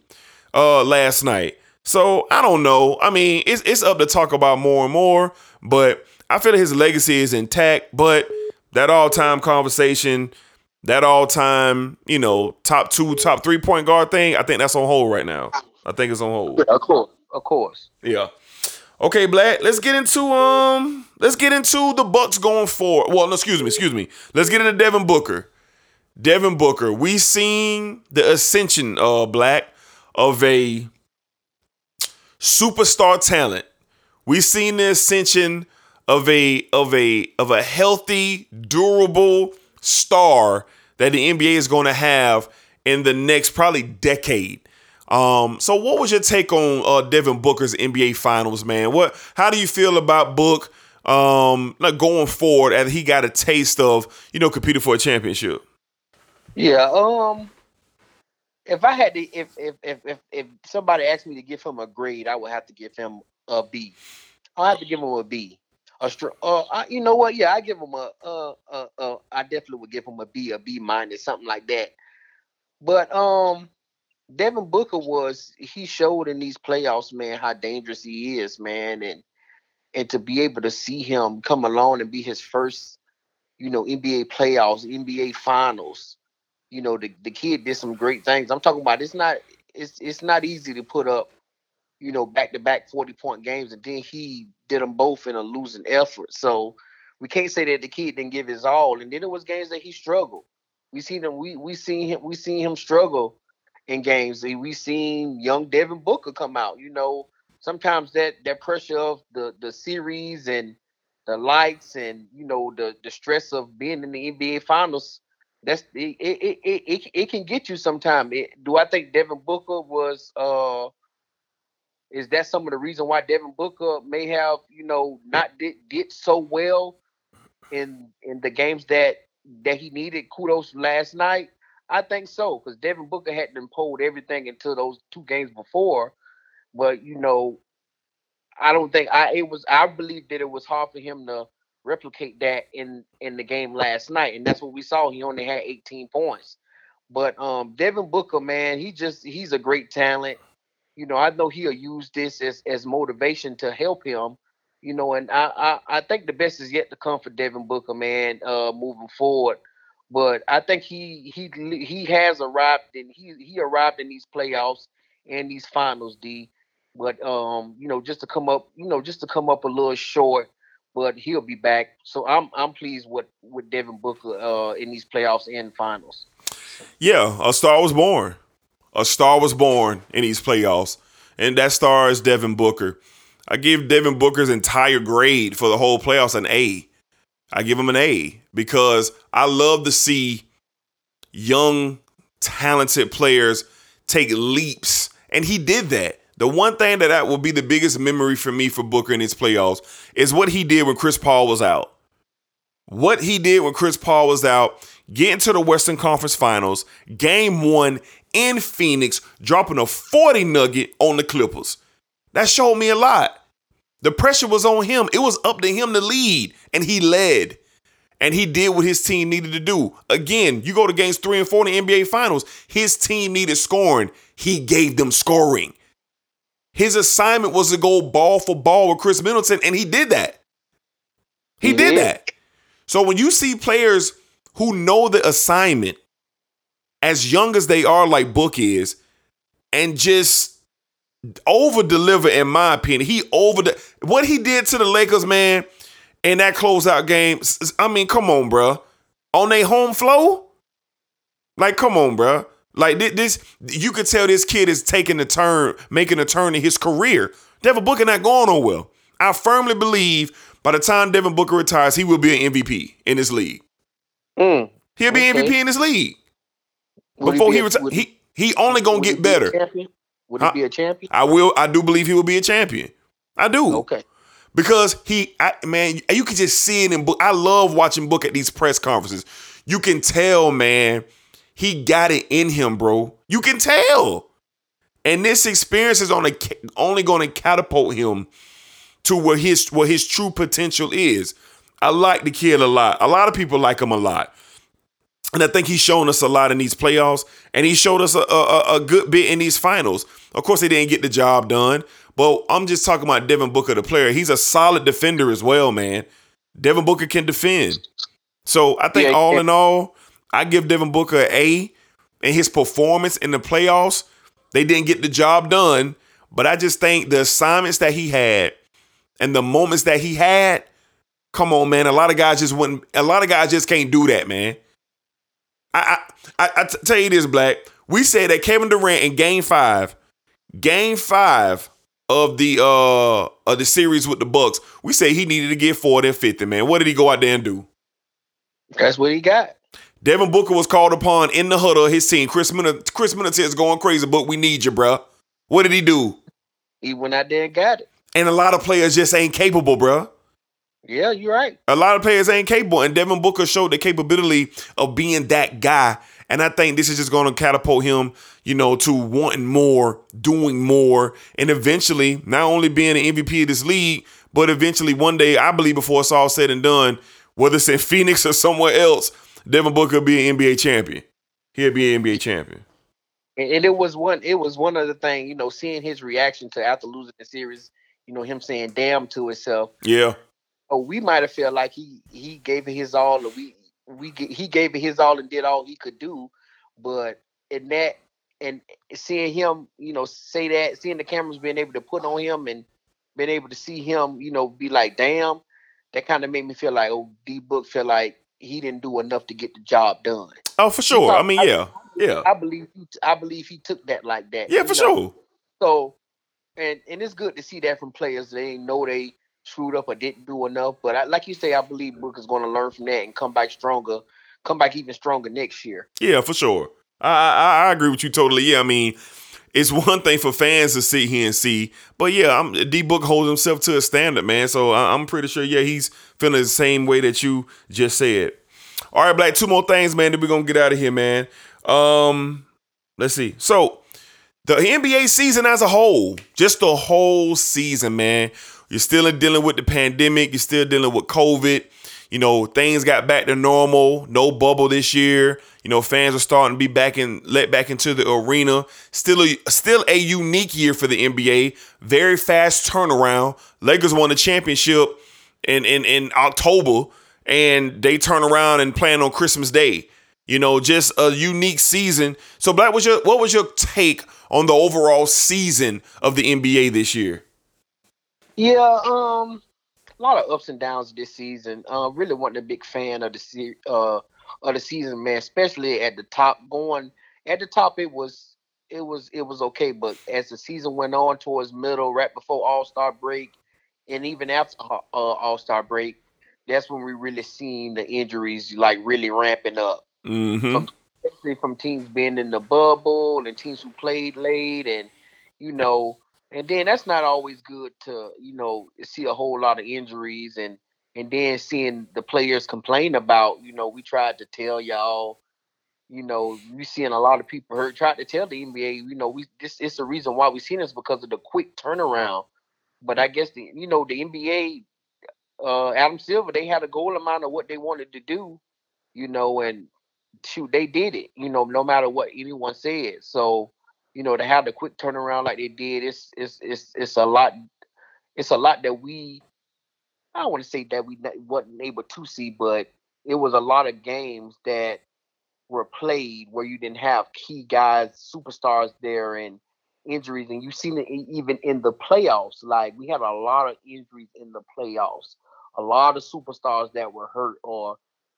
uh, last night. So I don't know. I mean, it's it's up to talk about more and more, but I feel his legacy is intact. But that all time conversation, that all time, you know, top two, top three point guard thing, I think that's on hold right now. I think it's on hold. Of course, of course. Yeah. Okay, Black. Let's get into um. Let's get into the Bucks going forward. Well, no, excuse me, excuse me. Let's get into Devin Booker. Devin Booker. We seen the ascension, uh, Black, of a superstar talent. We've seen the ascension of a of a of a healthy, durable star that the NBA is going to have in the next probably decade. Um, so what was your take on uh, Devin Booker's NBA Finals, man? What how do you feel about Book um like going forward as he got a taste of, you know, competing for a championship? Yeah. Um. If I had to, if if if if, if somebody asked me to give him a grade, I would have to give him a B. I have to give him a B. A str- uh, I, you know what? Yeah, I give him a uh, uh, uh, I definitely would give him a B, a B minus, something like that. But um, Devin Booker was he showed in these playoffs, man, how dangerous he is, man, and and to be able to see him come along and be his first, you know, NBA playoffs, NBA finals. You know, the, the kid did some great things. I'm talking about it's not it's it's not easy to put up, you know, back to back 40 point games and then he did them both in a losing effort. So we can't say that the kid didn't give his all. And then it was games that he struggled. We seen him, we we seen him, we seen him struggle in games. We seen young Devin Booker come out. You know, sometimes that that pressure of the the series and the lights and you know the the stress of being in the NBA finals. That's it. It it it, it can get you sometime. do I think Devin Booker was? uh Is that some of the reason why Devin Booker may have you know not did did so well in in the games that that he needed? Kudos last night. I think so because Devin Booker had not pulled everything into those two games before, but you know, I don't think I it was. I believe that it was hard for him to replicate that in in the game last night, and that's what we saw. He only had 18 points, but um, Devin Booker, man, he just he's a great talent. You know, I know he'll use this as as motivation to help him. You know, and I I, I think the best is yet to come for Devin Booker, man. Uh, moving forward but I think he he he has arrived and he he arrived in these playoffs and these finals, D. But um, you know, just to come up, you know, just to come up a little short, but he'll be back. So I'm I'm pleased with with Devin Booker uh in these playoffs and finals. Yeah, a star was born. A star was born in these playoffs, and that star is Devin Booker. I give Devin Booker's entire grade for the whole playoffs an A. I give him an A because I love to see young, talented players take leaps. And he did that. The one thing that, that will be the biggest memory for me for Booker in his playoffs is what he did when Chris Paul was out. What he did when Chris Paul was out, getting to the Western Conference Finals, game one in Phoenix, dropping a 40 nugget on the Clippers. That showed me a lot. The pressure was on him. It was up to him to lead, and he led. And he did what his team needed to do. Again, you go to games three and four in the NBA Finals, his team needed scoring. He gave them scoring. His assignment was to go ball for ball with Khris Middleton, and he did that. He, did, did that. So when you see players who know the assignment as young as they are, like Book is, and just over deliver in my opinion. He over the what he did to the Lakers, man, in that closeout game. I mean, come on, bro. On their home flow, like, come on, bro. Like this, you could tell this kid is taking a turn, making a turn in his career. Devin Booker not going on well. I firmly believe by the time Devin Booker retires, he will be an MVP in this league. Mm, He'll be okay. MVP in this league. Would Before he, he retires, he he only gonna get better. Would he be a champion? I will. I do believe he will be a champion. I do. Okay. Because he, I, man, you can just see it in book. I love watching Book at these press conferences. You can tell, man, he got it in him, bro. You can tell. And this experience is only only going to catapult him to where his what his true potential is. I like the kid a lot. A lot of people like him a lot. And I think he's shown us a lot in these playoffs, and he showed us a, a, a good bit in these finals. Of course, he didn't get the job done, but I'm just talking about Devin Booker, the player. He's a solid defender as well, man. Devin Booker can defend. So I think Yeah, all yeah. in all, I give Devin Booker an A. And his performance in the playoffs, they didn't get the job done. But I just think the assignments that he had and the moments that he had, come on, man. A lot of guys just wouldn't. A lot of guys just can't do that, man. I I, I, I t- tell you this, Black. We said that Kevin Durant in Game Five, Game Five of the uh of the series with the Bucks, we say he needed to get 40 and 50, man. What did he go out there and do? That's what he got. Devin Booker was called upon in the huddle his team. Khris Middleton, Khris Middleton is going crazy, but we need you, bruh. What did he do? He went out there and got it. And a lot of players just ain't capable, bruh. Yeah, you're right. A lot of players ain't capable, and Devin Booker showed the capability of being that guy. And I think this is just going to catapult him, you know, to wanting more, doing more, and eventually not only being an MVP of this league, but eventually one day, I believe, before it's all said and done, whether it's in [laughs] Phoenix or somewhere else, Devin Booker will be an NBA champion. He'll be an NBA champion. And, and it was one. It was one of the things. You know, seeing his reaction to after losing the series. You know, him saying "damn" to himself. Yeah. Oh, we might have felt like he he gave it his all. Or we we he gave it his all and did all he could do. But in that and seeing him, you know, say that, seeing the cameras being able to put on him and being able to see him, you know, be like, damn, that kind of made me feel like, oh, D Book feel like he didn't do enough to get the job done. Oh, for sure. I mean, yeah. Yeah. I believe he, I believe he took that like that. Yeah, for know? sure. So, and and it's good to see that from players. They know they screwed up or didn't do enough. But I, like you say, I believe Booker's going to learn from that and come back stronger, come back even stronger next year. Yeah, for sure. I, I I agree with you totally. Yeah, I mean, it's one thing for fans to sit here and see, but yeah, I'm D Book holds himself to a standard, man. So I, I'm pretty sure, yeah, he's feeling the same way that you just said. All right, Black. Two more things, man. Then we're gonna get out of here, man. Um, let's see. So the NBA season as a whole, just the whole season, man. You're still dealing with the pandemic. You're still dealing with COVID. You know, things got back to normal. No bubble this year. You know, fans are starting to be back in, let back into the arena. Still, a, still a unique year for the NBA. Very fast turnaround. Lakers won the championship in in in October, and they turn around and plan on Christmas Day. You know, just a unique season. So, Black, what's your what was your take on the overall season of the NBA this year? Yeah, um, a lot of ups and downs this season. Uh, really wasn't a big fan of the se- uh of the season, man. Especially at the top, going at the top, it was it was it was okay, but as the season went on towards middle, right before All Star break, and even after uh, All Star break, that's when we really seen the injuries like really ramping up. Mm-hmm. especially from teams being in the bubble and teams who played late and you know and then that's not always good to you know see a whole lot of injuries and and then seeing the players complain about you know we tried to tell y'all you know we seeing a lot of people hurt tried to tell the nba you know we this is the reason why we seen this because of the quick turnaround but i guess the you know the nba uh adam silver they had a goal amount of what they wanted to do you know and shoot, they did it, you know, no matter what anyone said. So, you know, to have the quick turnaround like they did, it's it's it's it's a lot. It's a lot that we. I don't want to say that we wasn't able to see, but it was a lot of games that were played where you didn't have key guys, superstars there, and injuries, and you've seen it even in the playoffs. Like we had a lot of injuries in the playoffs, a lot of superstars that were hurt or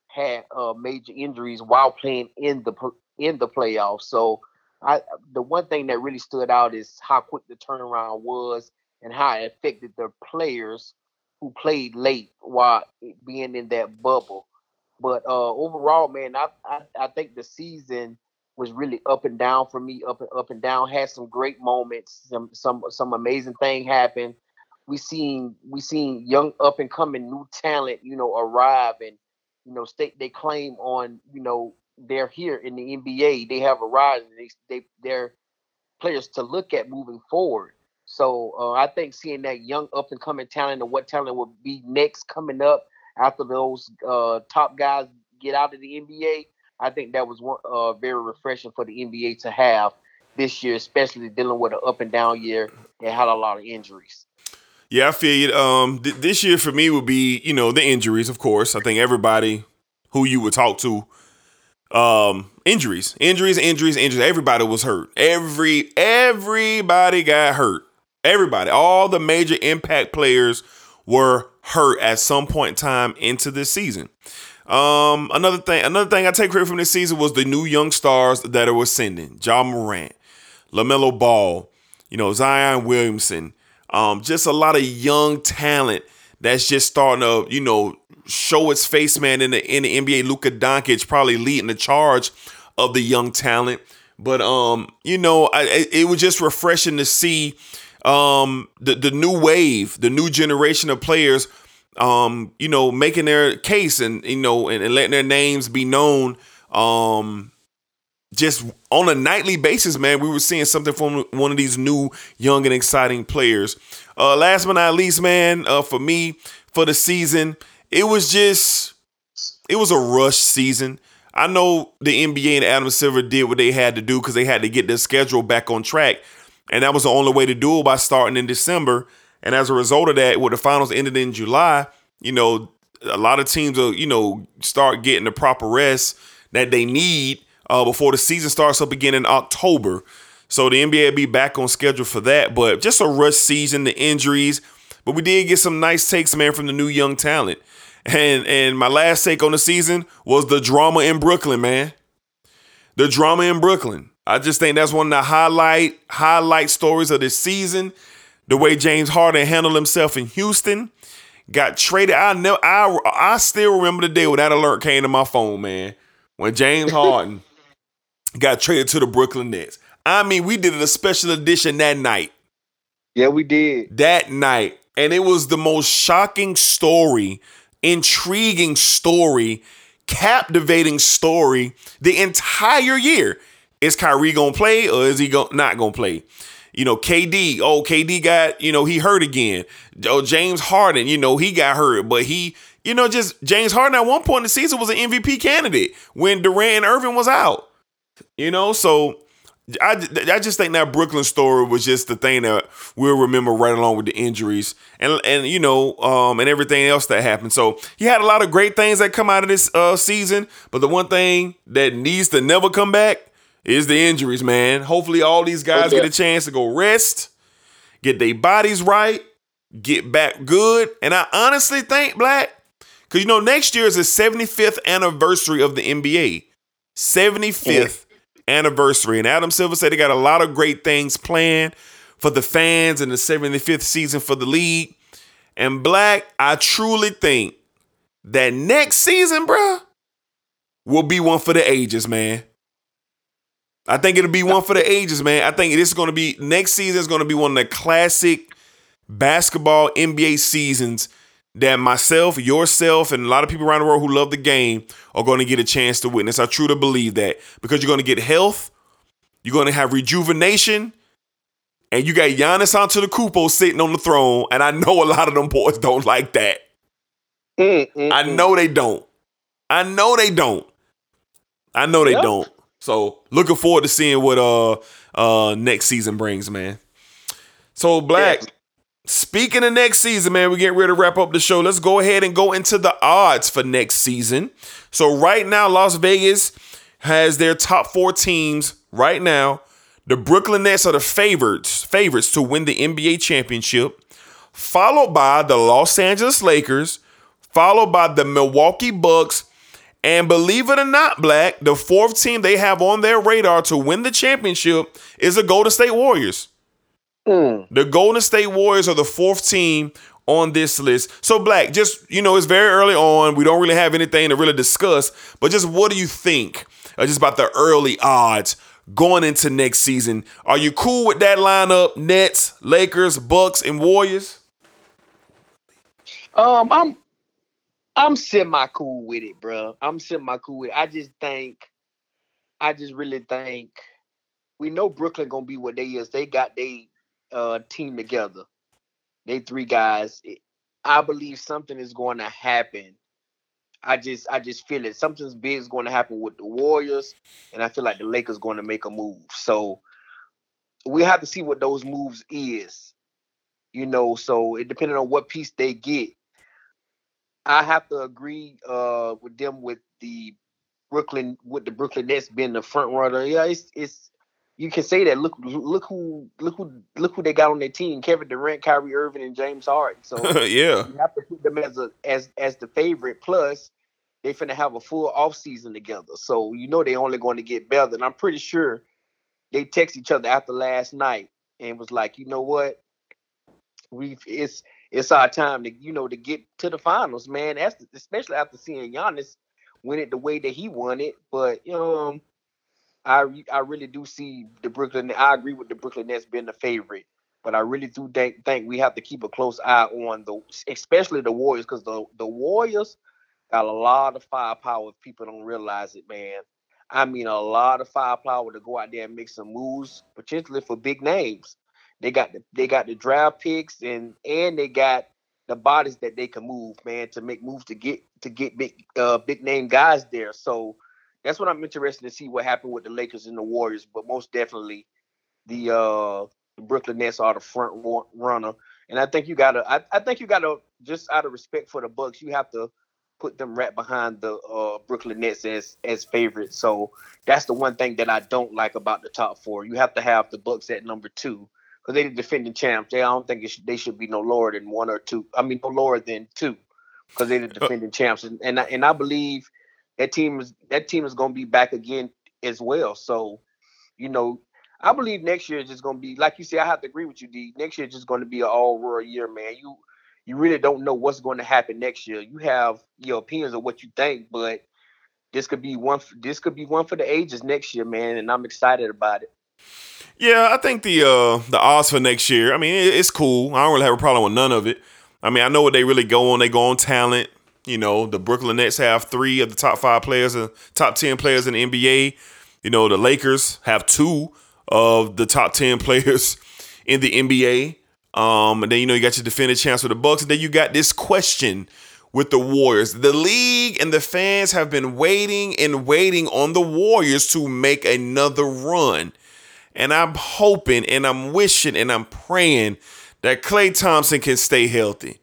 had uh, major injuries while playing in the in the playoffs. So, I the one thing that really stood out is how quick the turnaround was and how it affected the players who played late while being in that bubble. But uh, overall, man, I, I I think the season was really up and down for me, up and up and down. Had some great moments, some some some amazing thing happened. We seen we seen young up and coming new talent, you know, arrive and you know state they claim on you know they're here in the NBA. They have arrived. And they they they're players to look at moving forward. So uh, I think seeing that young up and coming talent and what talent will be next coming up after those uh, top guys get out of the NBA, I think that was one uh, very refreshing for the NBA to have this year, especially dealing with an up and down year that had a lot of injuries. Yeah, I feel you. Um, th- this year for me would be, you know, the injuries. Of course, I think everybody who you would talk to, um, injuries, injuries, injuries, injuries. Everybody was hurt. Every everybody got hurt. Everybody, all the major impact players were hurt at some point in time into this season. Um, another thing, another thing I take credit from this season was the new young stars that it was sending. Ja Morant, LaMelo Ball, you know, Zion Williamson, um, just a lot of young talent that's just starting to, you know, show its face, man, in the in the NBA. Luka Doncic probably leading the charge of the young talent. But um, you know, I, it was just refreshing to see um the the new wave, the new generation of players um, you know, making their case and you know, and, and letting their names be known um just on a nightly basis, man, we were seeing something from one of these new, young, and exciting players. Uh, last but not least, man, uh, for me, for the season, it was just, it was a rush season. I know the NBA and Adam Silver did what they had to do because they had to get their schedule back on track. And that was the only way to do it by starting in December. And as a result of that, with the finals ended in July, you know, a lot of teams will, you know, start getting the proper rest that they need uh, before the season starts up again in October. So the NBA will be back on schedule for that. But just a rush season, the injuries. But we did get some nice takes, man, from the new young talent. And and my last take on the season was the drama in Brooklyn, man. The drama in Brooklyn. I just think that's one of the highlight highlight stories of this season. The way James Harden handled himself in Houston, got traded. I know I I still remember the day when that alert came to my phone, man. When James [laughs] Harden got traded to the Brooklyn Nets. I mean, we did a special edition that night. Yeah, we did. That night. And it was the most shocking story, intriguing story, captivating story the entire year. Is Kyrie gonna play or is he go- not gonna play? You know, KD, oh, KD got, you know, he hurt again. Oh, James Harden, you know, he got hurt, but he, you know, just James Harden at one point in the season was an MVP candidate when Durant and Irving was out. You know, so I, I just think that Brooklyn story was just the thing that we'll remember right along with the injuries and and you know um and everything else that happened. So he had a lot of great things that come out of this uh season, but the one thing that needs to never come back is the injuries, man. Hopefully all these guys Okay. get a chance to go rest, get their bodies right, get back good. And I honestly think Black, because you know next year is the 75th anniversary of the NBA. 75th anniversary. And Adam Silver said they got a lot of great things planned for the fans in the 75th season for the league. And Black, I truly think that next season, bruh, will be one for the ages, man. I think it'll be one for the ages, man. I think this is going to be next season is going to be one of the classic basketball NBA seasons that myself, yourself, and a lot of people around the world who love the game are going to get a chance to witness. I truly believe that because you're going to get health, you're going to have rejuvenation, and you got Giannis Antetokounmpo sitting on the throne. And I know a lot of them boys don't like that. I know they don't. I know they don't. I know they Yep. don't. So looking forward to seeing what uh uh next season brings, man. So Black, Yes. Speaking of next season, man, we're getting ready to wrap up the show. Let's go ahead and go into the odds for next season. So right now, Las Vegas has their top four teams right now. The Brooklyn Nets are the favorites, favorites to win the NBA championship, followed by the Los Angeles Lakers, followed by the Milwaukee Bucks, and believe it or not, Black, the fourth team they have on their radar to win the championship is the Golden State Warriors. Mm. The Golden State Warriors are the fourth team on this list. So, Black, just, you know, it's very early on. We don't really have anything to really discuss, but just what do you think uh, just about the early odds going into next season? Are you cool with that lineup? Nets, Lakers, Bucks, and Warriors? Um, I'm I'm semi cool with it, bro. I'm semi cool with it. I just think, I just really think, we know Brooklyn gonna be what they is. They got they uh team together. They three guys. I believe something is going to happen I just I just feel it. Something's big is going to happen with the Warriors, and I feel like the Lakers going to make a move. So we have to see what those moves is. You know, so it depending on what piece they get. I have to agree uh with them with the Brooklyn with the Brooklyn Nets being the front runner. Yeah, it's it's you can say that. Look look who look who look who they got on their team: Kevin Durant, Kyrie Irving, and James Harden. So [laughs] yeah. you have to put them as a as as the favorite. Plus, they finna have a full off season together, so you know they only going to get better. And I'm pretty sure they text each other after last night and was like, you know what, we it's it's our time to you know to get to the finals, man. That's especially after seeing Giannis win it the way that he won it. But you know, um, I I really do see the Brooklyn. I agree with the Brooklyn Nets being the favorite, but I really do think, think we have to keep a close eye on the, especially the Warriors, because the the Warriors got a lot of firepower. If people don't realize it, man. I mean, a lot of firepower to go out there and make some moves, potentially for big names. They got the they got the draft picks and and they got the bodies that they can move, man, to make moves to get to get big uh big name guys there. So that's what I'm interested to see what happened with the Lakers and the Warriors. But most definitely, the uh the Brooklyn Nets are the front runner, and I think you gotta I, I think you gotta just out of respect for the Bucks, you have to put them right behind the uh, Brooklyn Nets as as favorites. So that's the one thing that I don't like about the top four. You have to have the Bucks at number two because they're the defending champs. They I don't think it should, they should be no lower than one or two. I mean, no lower than two because they're the defending champs. And and I, and I believe that team is that team is going to be back again as well. So you know. I believe next year is just going to be like you say. I have to agree with you, D. Next year is just going to be an all-world year, man. You you really don't know what's going to happen next year. You have your opinions of what you think, but this could be one. This could be one for the ages next year, man, and I'm excited about it. Yeah, I think the uh the odds for next year. I mean, it's cool. I don't really have a problem with none of it. I mean, I know what they really go on. They go on talent. You know, the Brooklyn Nets have three of the top five players and top ten players in the NBA. You know, the Lakers have two of the top ten [laughs] players in the NBA. Um, and then you know you got your defending chance with the Bucks, and then you got this question with the Warriors. The league and the fans have been waiting and waiting on the Warriors to make another run. And I'm hoping and I'm wishing and I'm praying that Klay Thompson can stay healthy.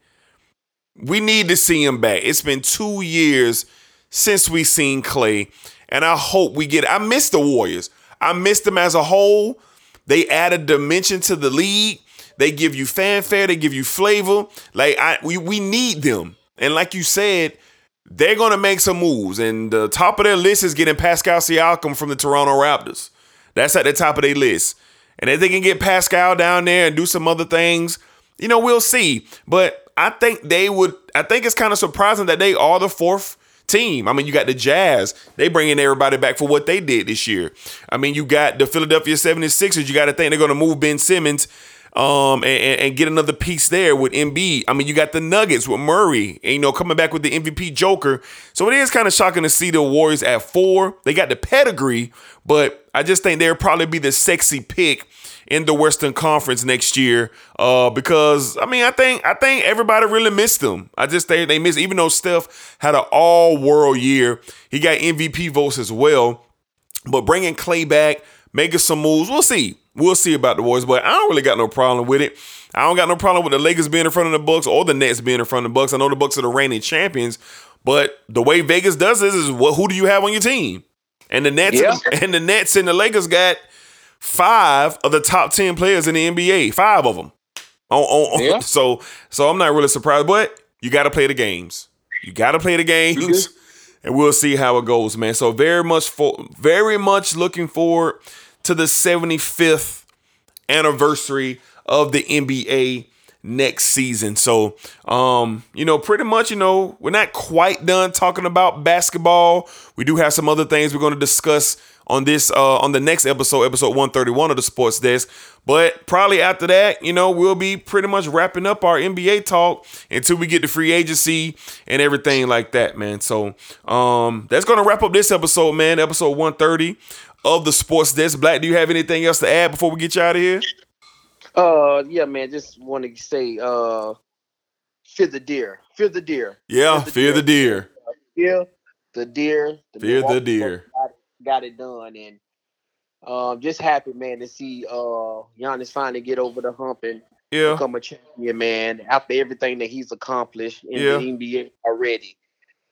We need to see him back. It's been two years since we seen Klay, and I hope we get. it. I miss the Warriors. I miss them as a whole. They add a dimension to the league. They give you fanfare. They give you flavor. Like I, we we need them. And like you said, they're gonna make some moves. And the top of their list is getting Pascal Siakam from the Toronto Raptors. That's at the top of their list. And if they can get Pascal down there and do some other things, you know, we'll see. But I think they would. I think it's kind of surprising that they are the fourth team. I mean, you got the Jazz. They bringing everybody back for what they did this year. I mean, you got the Philadelphia 76ers. You got to think they're going to move Ben Simmons um, and, and, get another piece there with Embiid. I mean, you got the Nuggets with Murray, and, you know, coming back with the MVP Joker. So it is kind of shocking to see the Warriors at four. They got the pedigree, but I just think they'll probably be the sexy pick in the Western Conference next year. Uh, because I mean, I think I think everybody really missed them. I just think they missed, even though Steph had an all world year, he got MVP votes as well. But bringing Klay back, making some moves, we'll see. We'll see about the Warriors, but I don't really got no problem with it. I don't got no problem with the Lakers being in front of the Bucks or the Nets being in front of the Bucks. I know the Bucks are the reigning champions, but the way Vegas does this is what who do you have on your team? And the Nets Yeah. [laughs] and the Nets and the Lakers got five of the top ten players in the NBA. Five of them. On, on, on- Yeah. [laughs] So so I'm not really surprised, but you got to play the games. You got to play the games, and we'll see how it goes, man. So very much for very much looking forward to the 75th anniversary of the NBA next season. So, um, you know, pretty much, you know, we're not quite done talking about basketball. We do have some other things we're going to discuss on this uh on the next episode, episode 131 of the Sports Desk. But probably after that, you know, we'll be pretty much wrapping up our NBA talk until we get to free agency and everything like that, man. So, um, that's going to wrap up this episode, man. Episode 130 of the Sports Desk. Black, do you have anything else to add before we get you out of here? Uh, yeah, man. Just want to say, uh, fear the deer, fear the deer, Yeah, fear the deer. fear the deer. The Fear the deer. Got, it done, and um, just happy, man, to see uh Giannis finally get over the hump and Yeah. become a champion, man. After everything that he's accomplished in Yeah. the NBA already,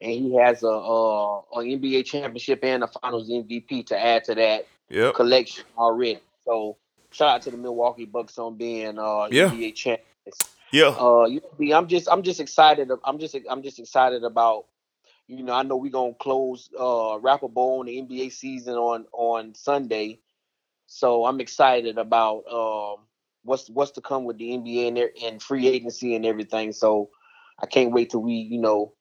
and he has a uh, an NBA championship and a Finals MVP to add to that Yep. collection already. So shout out to the Milwaukee Bucks on being uh, Yeah. NBA champions. Yeah. Uh, you know, I'm just I'm just excited. I'm just I'm just excited about. You know, I know we're gonna close uh Rapper Bowl on the NBA season on on Sunday, so I'm excited about um what's what's to come with the NBA and their and free agency and everything. So I can't wait till we you know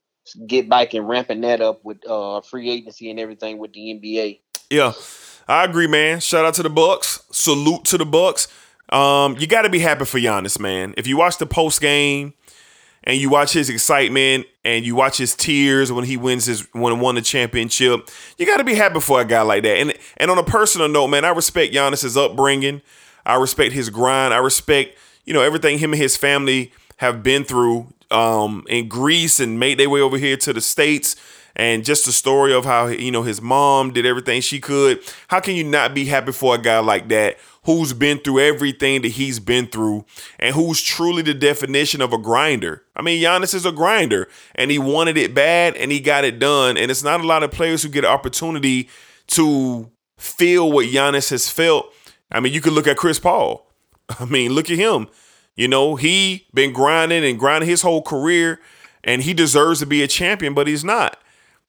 get back and ramping that up with uh free agency and everything with the NBA. Yeah, I agree, man. Shout out to the Bucks. Salute to the Bucks. Um, you got to be happy for Giannis, man. If you watch the post game and you watch his excitement and you watch his tears when he wins his when he won the championship, you got to be happy for a guy like that. And and on a personal note, man, I respect Giannis's upbringing. I respect his grind. I respect you know everything him and his family have been through um, in Greece and made their way over here to the states and just the story of how you know his mom did everything she could. How can you not be happy for a guy like that who's been through everything that he's been through and who's truly the definition of a grinder? I mean, Giannis is a grinder and he wanted it bad and he got it done. And it's not a lot of players who get an opportunity to feel what Giannis has felt. I mean, you could look at Chris Paul. [laughs] I mean, look at him. You know, he been grinding and grinding his whole career, and he deserves to be a champion, but he's not.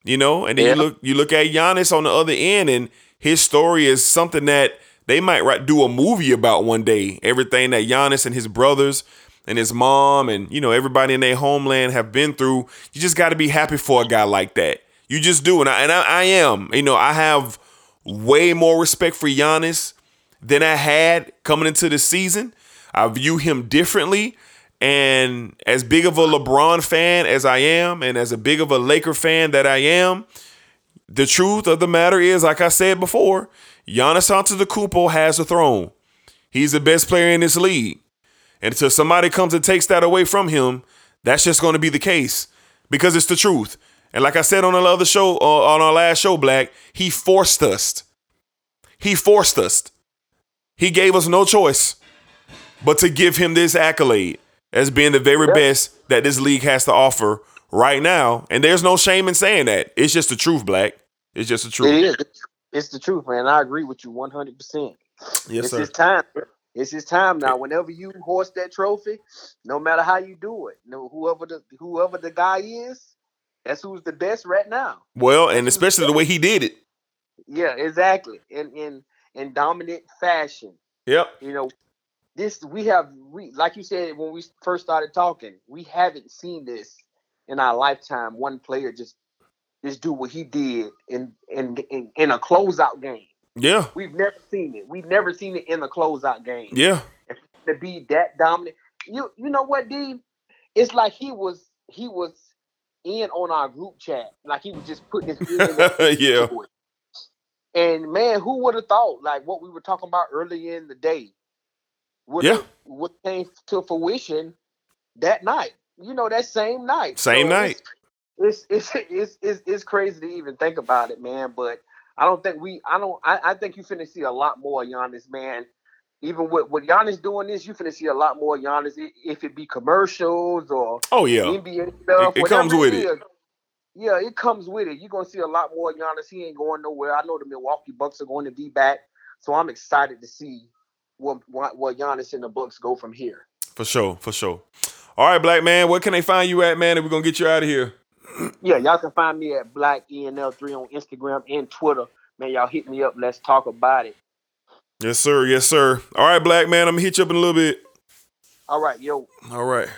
You know, and then Yeah. you look you look at Giannis on the other end, and his story is something that they might do a movie about one day. Everything that Giannis and his brothers and his mom and you know everybody in their homeland have been through. You just got to be happy for a guy like that. You just do, and I, and I, I am. You know, I have way more respect for Giannis than I had coming into the season. I view him differently. And as big of a LeBron fan as I am, and as a big of a Laker fan that I am, the truth of the matter is, like I said before, Giannis Antetokounmpo has the throne. He's the best player in this league. And until somebody comes and takes that away from him, that's just going to be the case because it's the truth. And like I said on the other show, uh, on our last show, Black, he forced us. He forced us. He gave us no choice but to give him this accolade as being the very best that this league has to offer right now. And there's no shame in saying that. It's just the truth, Black. It's just the truth. It is. It's, the truth, man. I agree with you 100. percent Yes, It's sir. his time. It's his time now. Whenever you horse that trophy, no matter how you do it, no whoever the whoever the guy is, that's who's the best right now. Well, and especially the way he did it. Yeah, exactly. In in in dominant fashion. Yep. You know, this we have we like you said when we first started talking, we haven't seen this in our lifetime. One player just just do what he did in in in, in a closeout game. Yeah. We've never seen it. We've never seen it in a closeout game. Yeah. To be that dominant. You you know what, D? It's like he was he was in on our group chat. Like he was just putting his [laughs] Yeah. And man, who would have thought like what we were talking about earlier in the day would Yeah. would came to fruition that night. You know, that same night. Same night. It's [laughs] it's, it's it's it's crazy to even think about it, man. But I don't think we I don't I, I think you're finna see a lot more Giannis, man. Even with with Giannis doing this, you finna see a lot more Giannis if it be commercials or Oh yeah. NBA stuff. It- it comes with it. is. Yeah, it comes with it. You're gonna see a lot more Giannis. He ain't going nowhere. I know the Milwaukee Bucks are going to be back, so I'm excited to see what what, what Giannis and the Bucks go from here. For sure. For sure. All right, black man. Where can they find you at, man? If we're gonna get you out of here. Yeah, y'all can find me at Black ENL3 on Instagram and Twitter. Man, y'all hit me up. Let's talk about it. Yes, sir. Yes, sir. All right, black man. I'm gonna hit you up in a little bit. All right, yo. All right.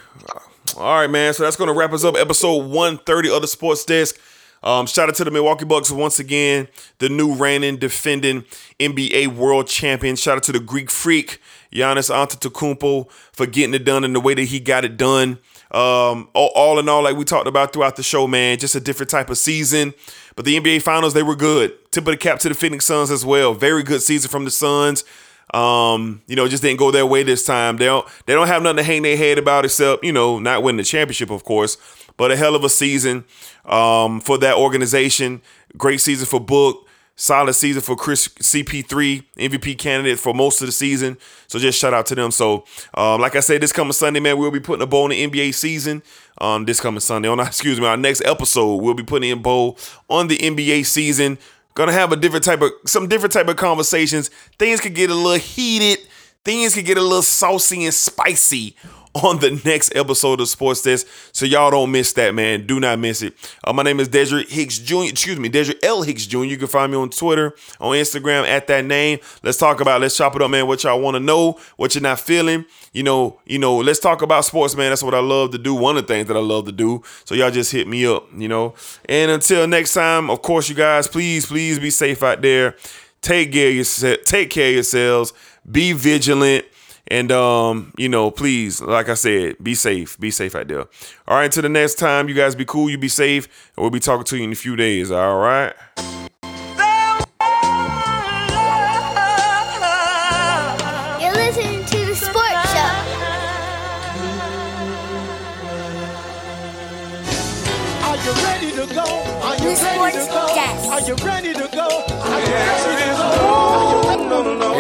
All right, man. So that's going to wrap us up. Episode 130 of the Sports Desk. Um, shout out to the Milwaukee Bucks once again, the new reigning, defending NBA World Champion. Shout out to the Greek Freak, Giannis Antetokounmpo, for getting it done in the way that he got it done. Um, all, all in all, like we talked about throughout the show, man, just a different type of season. But the NBA Finals, they were good. Tip of the cap to the Phoenix Suns as well. Very good season from the Suns. Um, you know, just didn't go their way this time. They don't they don't have nothing to hang their head about except, you know, not winning the championship, of course. but a hell of a season um, for that organization. Great season for Book. Solid season for Chris CP3, MVP candidate for most of the season. So just shout out to them. So, um, like I said, this coming Sunday, man, we'll be putting a bow in the NBA season. Um, this coming Sunday, on [laughs] excuse me, our next episode, we'll be putting in bow on the NBA season. Gonna have a different type of some different type of conversations. Things could get a little heated. Things could get a little saucy and spicy on the next episode of Sports Desk. So y'all don't miss that, man. Do not miss it. Uh, my name is Dedrick Hicks Jr. Excuse me, Dedrick L. Hicks Jr. You can find me on Twitter, on Instagram at that name. Let's talk about, let's chop it up, man. What y'all want to know, what you're not feeling. You know, you know, let's talk about sports, man. That's what I love to do. One of the things that I love to do. So y'all just hit me up, you know. And until next time, of course, you guys, please, please be safe out there. Take care of yourself, take care of yourselves. Be vigilant. And um, you know, please, like I said, be safe. Be safe out there. All right, until the next time, you guys be cool, you be safe, and we'll be talking to you in a few days. All right.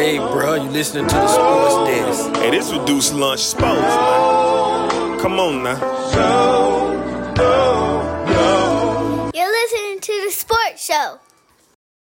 Hey, bro, you listening to the sports desk. Hey, this reduced lunch sports, man. Come on now. You're listening to the Sports Show.